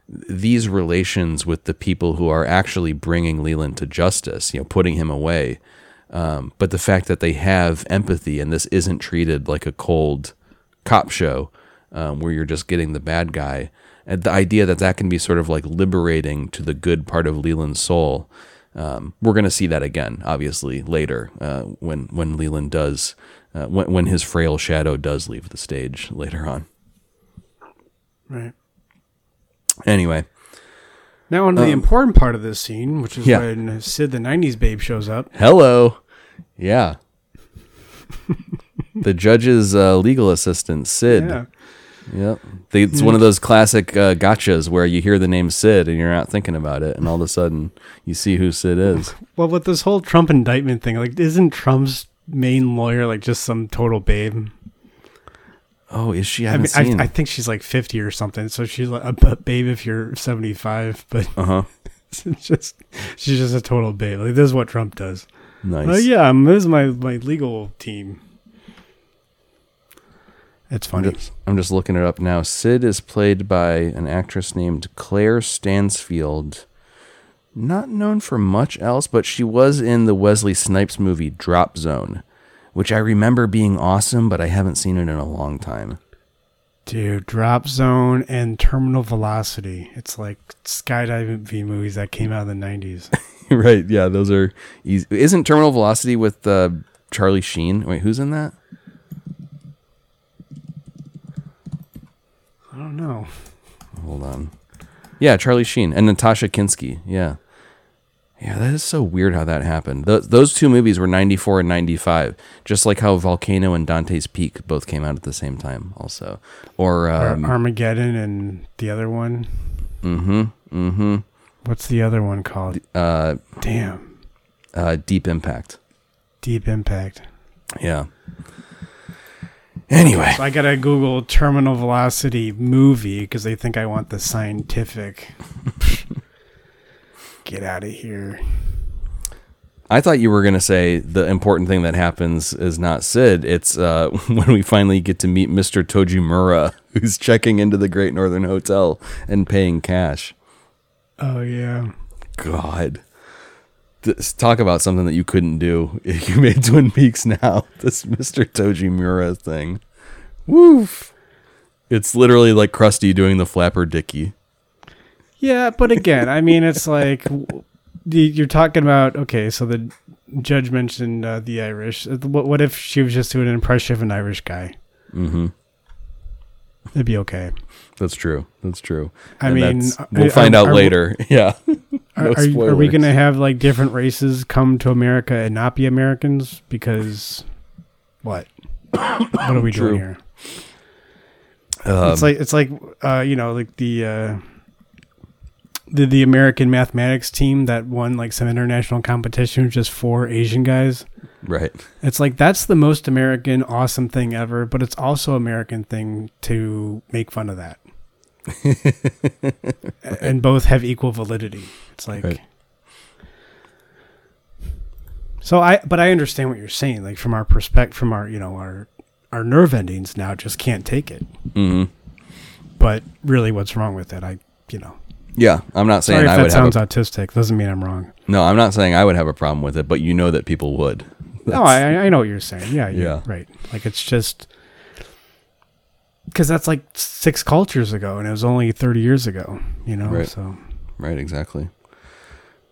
these relations with the people who are actually bringing Leland to justice, you know, putting him away. Um, but the fact that they have empathy and this isn't treated like a cold cop show um, where you're just getting the bad guy, and the idea that that can be sort of like liberating to the good part of Leland's soul. Um, we're going to see that again, obviously, later uh, when when Leland does, uh, when when his frail shadow does leave the stage later on. Right. Anyway, Now, on to the important part of this scene, which is Yeah. when Sid the '90s babe shows up. hello. Yeah. the judge's uh, legal assistant, Sid. Yeah. Yep. They, it's one of those classic uh, gotchas where you hear the name Sid and you're not thinking about it, and all of a sudden you see who Sid is. Well, with this whole Trump indictment thing, like, isn't Trump's main lawyer like just some total babe? Oh, is she? I I mean. I, I think she's like 50 or something. So she's like a babe if you're 75, but uh huh. just she's just a total babe. Like this is what Trump does. Nice. Oh yeah, um, this is my my legal team. It's I'm funny. just, I'm just looking it up now. Sid is played by an actress named Claire Stansfield. Not known for much else, but she was in the Wesley Snipes movie Drop Zone, which I remember being awesome, but I haven't seen it in a long time. Dude, Drop Zone and Terminal Velocity. It's like skydiving V movies that came out in the 90s. right? Yeah, those are easy. Isn't Terminal Velocity with uh, Charlie Sheen? Wait, who's in that? I don't know. Hold on. Yeah, Charlie Sheen and Natasha Kinski. Yeah. Yeah, that is so weird how that happened. Th- those two movies were 94 and 95, just like how Volcano and Dante's Peak both came out at the same time, also. Or, um, Armageddon and the other one. mm hmm, mm hmm, What's the other one called? uh, Damn. uh, Deep Impact. Deep Impact. Yeah. Anyway, So I gotta Google terminal velocity movie because they think I want the scientific. Get out of here. I thought you were going to say the important thing that happens is not Sid. It's uh, when we finally get to meet Mr. Tojamura, who's checking into the Great Northern Hotel and paying cash. Oh yeah. God. This, talk about something that you couldn't do if you made Twin Peaks now. This Mr. Tojamura thing. Woof. It's literally like Krusty doing the flapper dicky. Yeah, but again, I mean, it's like you're talking about. Okay, so the judge mentioned uh, the Irish. Uh, What, what if she was just doing an impression of an Irish guy? Mm-hmm. It'd be okay. That's true. That's true. I And mean, we'll find are- out are- later. Yeah. Are, No are, are we going to have like different races come to America and not be Americans? Because what? what are we True. doing here? Um, it's like it's like uh, you know like the uh, the the American mathematics team that won like some international competition with just four Asian guys. right. It's like that's the most American awesome thing ever, but it's also American thing to make fun of that. And both have equal validity. It's like Right. So I but I understand what you're saying like from our perspective from our you know our our nerve endings now just can't take it. hmm But really what's wrong with it? I you know. Yeah, I'm not saying Sorry if I that would have. sounds A, autistic. Doesn't mean I'm wrong. no, I'm not saying I would have a problem with it, but you know that people would. No, I I know what you're saying. Yeah, yeah, Yeah. right. Like it's just because that's like six cultures ago, and it was only thirty years ago. You know, Right. so Right, exactly.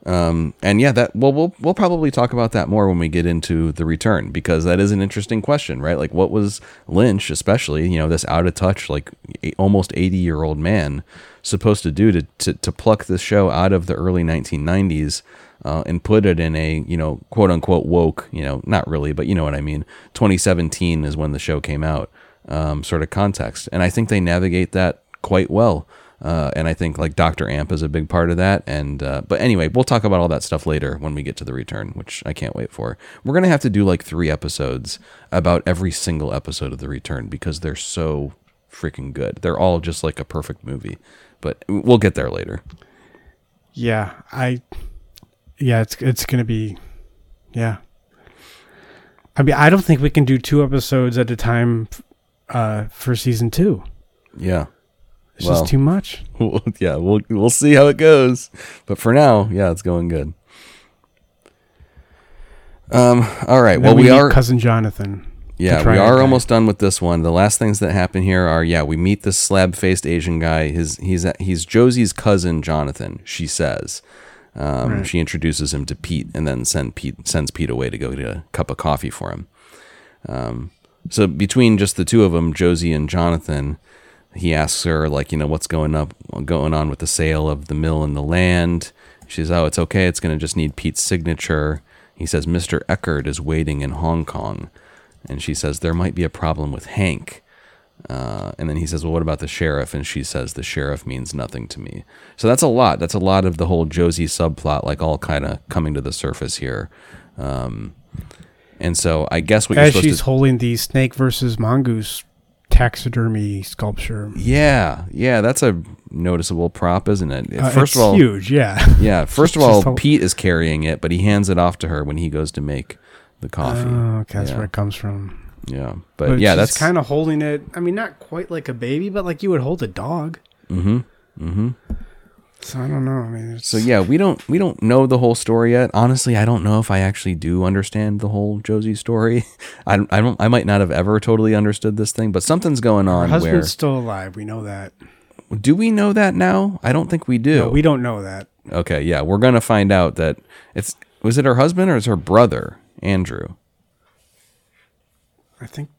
Um, and yeah, that well, we'll we'll probably talk about that more when we get into the return because that is an interesting question, right? Like, what was Lynch, especially you know this out of touch, like almost eighty year old man, supposed to do to, to to pluck this show out of the early 1990s uh, and put it in a you know quote unquote woke, you know, not really, but you know what I mean. 2017 is when the show came out, um, sort of context, and I think they navigate that quite well. Uh, and I think like Dr. Amp is a big part of that. And uh, but anyway, we'll talk about all that stuff later when we get to the return, which I can't wait for. We're gonna have to do like three episodes about every single episode of the return because they're so freaking good. They're all just like a perfect movie. But we'll get there later. yeah, I yeah, it's it's gonna be yeah. I mean, I don't think we can do two episodes at a time uh, for season two. Yeah. It's Well, just too much. yeah, we'll we'll see how it goes. But for now, yeah, it's going good. Um. All right. Well, we, meet are. cousin Jonathan. Yeah, we are almost done with this one. The last things that happen here are yeah, we meet this slab-faced Asian guy. His he's he's Josie's cousin Jonathan. She says. Um, Right. She introduces him to Pete, and then send Pete sends Pete away to go get a cup of coffee for him. Um, so between just the two of them, Josie and Jonathan, he asks her like, you know, what's going up, going on with the sale of the mill and the land. She says, "Oh, it's okay. It's going to just need Pete's signature." He says, "Mr. Eckhardt is waiting in Hong Kong," and she says, "There might be a problem with Hank." Uh, and then he says, "Well, what about the sheriff?" And she says, "The sheriff means nothing to me." So that's a lot. That's a lot of the whole Josie subplot, like all kind of coming to the surface here. Um, and so I guess what you're As supposed she's to holding the snake versus mongoose taxidermy sculpture. Yeah, yeah, that's a noticeable prop, isn't it? Uh, first of all, huge, yeah. yeah. First of all, Pete is carrying it, but he hands it off to her when he goes to make the coffee. Oh, okay, that's yeah. where it comes from. yeah, but, But yeah, that's kind of holding it. I mean, not quite like a baby, but like you would hold a dog. Mm-hmm. hmm So I don't know. I mean, So yeah, we don't we don't know the whole story yet. Honestly, I don't know if I actually do understand the whole Josie story. I don't, I don't I might not have ever totally understood this thing, but something's going her on husband's where still alive. We know that. do we know that now? I don't think we do. No, we don't know that. Okay, yeah, we're gonna find out that it's was it her husband or is her brother Andrew? I think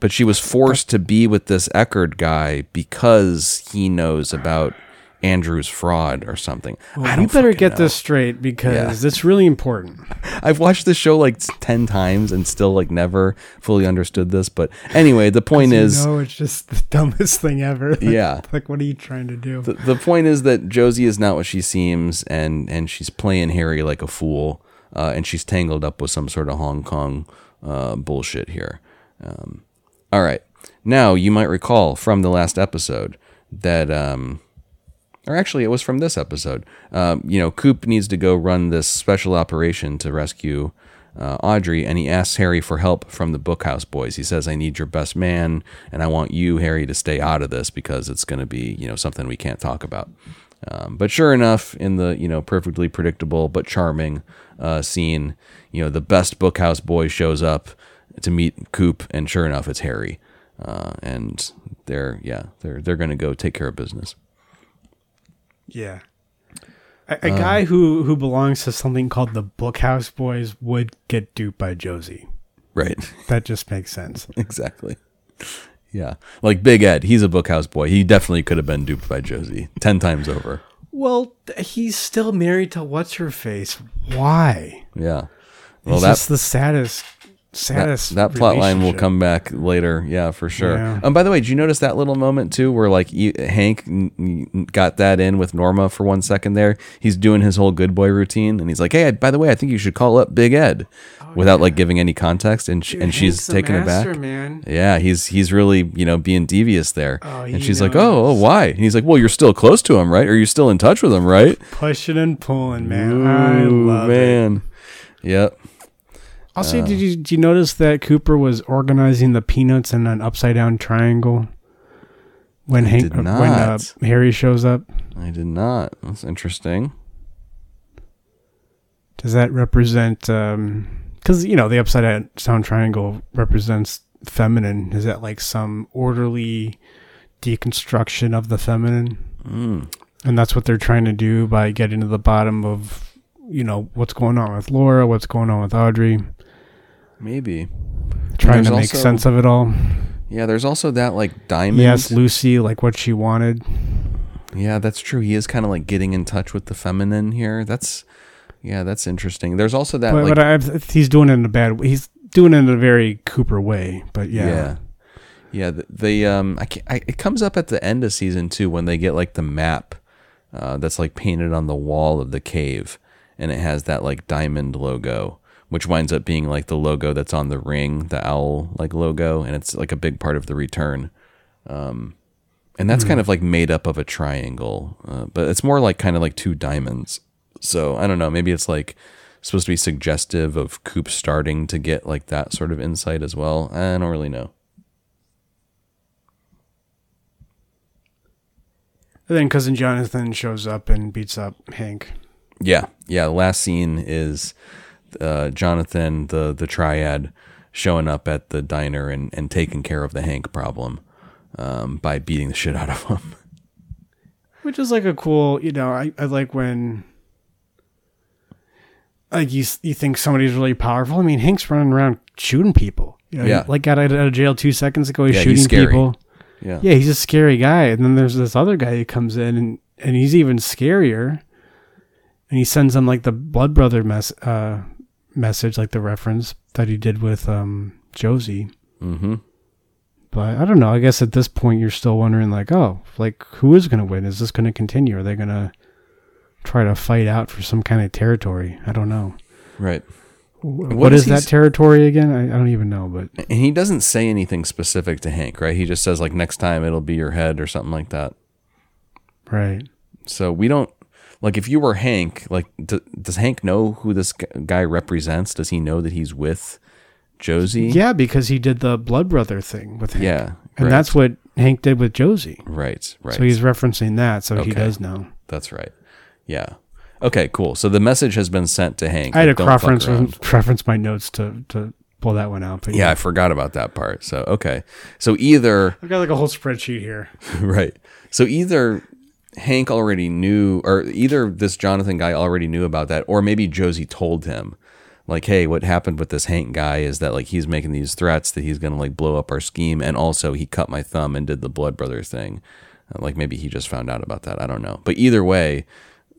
But she was forced to be with this Eckhardt guy because he knows about Andrew's fraud or something. I Well, you better get know. this straight because it's really important. I've watched this show like ten times and still like never fully understood this. But anyway, the point is, no, it's just the dumbest thing ever. Yeah. like what are you trying to do? the, the point is that Josie is not what she seems, and and she's playing Harry like a fool, uh, and she's tangled up with some sort of Hong Kong uh, bullshit here. Um, all right, now you might recall from the last episode that, um, or actually, it was from this episode. Um, you know, Coop needs to go run this special operation to rescue. Uh, Audrey, and he asks Harry for help from the Bookhouse Boys. He says, "I need your best man, and I want you, Harry, to stay out of this because it's going to be, you know, something we can't talk about." Um, but sure enough, in the you know perfectly predictable but charming uh, scene, you know, the best Bookhouse boy shows up to meet Coop, and sure enough, it's Harry, uh, and they're yeah they're they're going to go take care of business. Yeah. A, a uh, guy who, who belongs to something called the Bookhouse Boys would get duped by Josie. Right. That just makes sense. exactly. Yeah. Like Big Ed, he's a bookhouse boy. He definitely could have been duped by Josie 10 times over. Well, he's still married to what's her face. Why? Yeah. Well, that's the saddest, saddest. that plot line will come back later. Yeah, for sure. Yeah. Um, by the way, did you notice that little moment too where like you, Hank n- got that in with Norma for one second there? He's doing his whole good boy routine and he's like, hey, by the way, I think you should call up Big Ed without like giving any context. And, sh- and she's taking it back. man. Yeah, he's he's really you know being devious there, Oh, and he she's like, oh, oh, why? And he's like, well, you're still close to him, right? Are you're still in touch with him, right? Pushing and pulling, man. I Ooh, love it. man. Yep. Also, did you did you notice that Cooper was organizing the peanuts in an upside down triangle when Hank did when uh. Harry shows up? I did not. That's interesting. Does that represent? Because you know the upside down triangle represents feminine. Is that like some orderly deconstruction of the feminine? Mm. And that's what they're trying to do by getting to the bottom of you know what's going on with Laura, what's going on with Audrey, Maybe. trying to make also- sense of it all. Yeah. There's also that like diamond. Yes, Lucy, like what she wanted. Yeah, that's true. He is kind of like getting in touch with the feminine here. That's yeah, that's interesting. There's also that but, like but I, he's doing it in a bad way. He's doing it in a very Cooper way. But yeah, Yeah. Yeah, the, the um I, can't, I it comes up at the end of season 2 when they get like the map uh that's like painted on the wall of the cave and it has that like diamond logo which winds up being like the logo that's on the ring, the owl like logo and it's like a big part of the return. Um and that's kind of like made up of a triangle, uh, but it's more like kind of like two diamonds. So, I don't know, maybe it's like supposed to be suggestive of Coop starting to get like that sort of insight as well. I don't really know. And then cousin Jonathan shows up and beats up Hank. Yeah, yeah. The last scene is uh, Jonathan, the the triad, showing up at the diner and, and taking care of the Hank problem um, by beating the shit out of him. Which is like a cool, you know, I, I like when like you you think somebody's really powerful. I mean, Hank's running around shooting people. You know, Yeah. like got out of jail two seconds ago. He's Yeah, he's shooting scary. people. Yeah. yeah, he's a scary guy. And then there's this other guy who comes in and, and he's even scarier. And he sends them like the blood brother mess uh, message, like the reference that he did with um, Josie. Mm-hmm. But I don't know. I guess at this point you're still wondering, like, oh, like who is going to win? Is this going to continue? Are they going to try to fight out for some kind of territory? I don't know. Right. what is is, that territory again? I, I don't even know. But And he doesn't say anything specific to Hank, right? He just says like next time it'll be your head or something like that. right. So we don't like if you were Hank, like d- does Hank know who this guy represents? Does he know that he's with Josie? Yeah, because he did the blood brother thing with Hank. Yeah. And that's what Hank did with Josie. right, right. So he's referencing that. So Okay. he does know. That's right. Yeah. Okay, cool. So the message has been sent to Hank. I had to like, don't fuck reference reference my notes to to pull that one out. But Yeah, I forgot about that part. So okay. So either I've got like a whole spreadsheet here. right. So either Hank already knew, or either this Jonathan guy already knew about that, or maybe Josie told him, like, hey, what happened with this Hank guy is that like he's making these threats that he's gonna like blow up our scheme, and also he cut my thumb and did the blood brother thing. Uh, Like maybe he just found out about that. I don't know. But either way,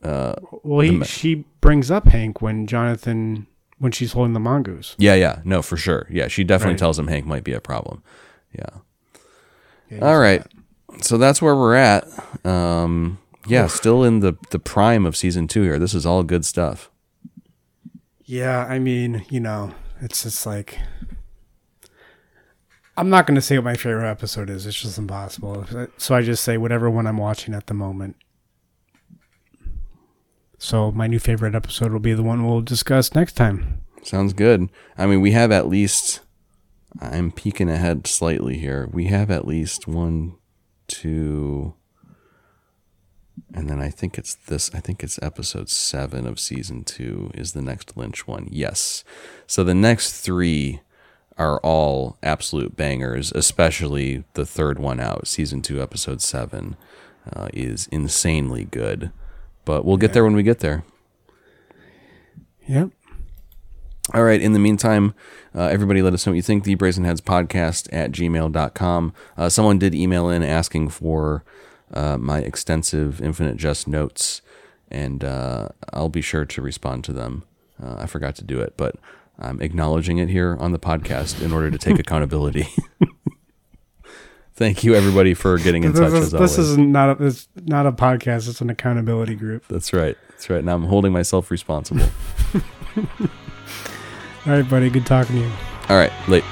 uh, Well, he she brings up Hank when Jonathan when she's holding the mongoose. yeah, yeah, no, for sure. Yeah, she definitely Right. tells him Hank might be a problem. Yeah. Yeah, All right. So that's where we're at. Um, yeah, still in the the prime of season two here. This is all good stuff. Yeah, I mean, you know, it's just like I'm not going to say what my favorite episode is. It's just impossible. So I just say whatever one I'm watching at the moment. So my new favorite episode will be the one we'll discuss next time. Sounds good. I mean, we have at least. I'm peeking ahead slightly here. We have at least one, two, and then I think it's this. I think it's episode seven of season two is the next Lynch one. Yes. So the next three are all absolute bangers, especially the third one out, season two, episode seven, uh, is insanely good. But we'll get there when we get there. Yep. All right. In the meantime, uh, everybody let us know what you think. The Brazen Heads podcast at gmail.com. Uh, someone did email in asking for uh, my extensive Infinite Jest notes, and uh, I'll be sure to respond to them. Uh, I forgot to do it, but I'm acknowledging it here on the podcast in order to take accountability. Thank you, everybody, for getting in This, touch. is, as always. this is not a, it's not a podcast. It's an accountability group. That's right. That's right. Now I'm holding myself responsible. All right, buddy. Good talking to you. All right. Late.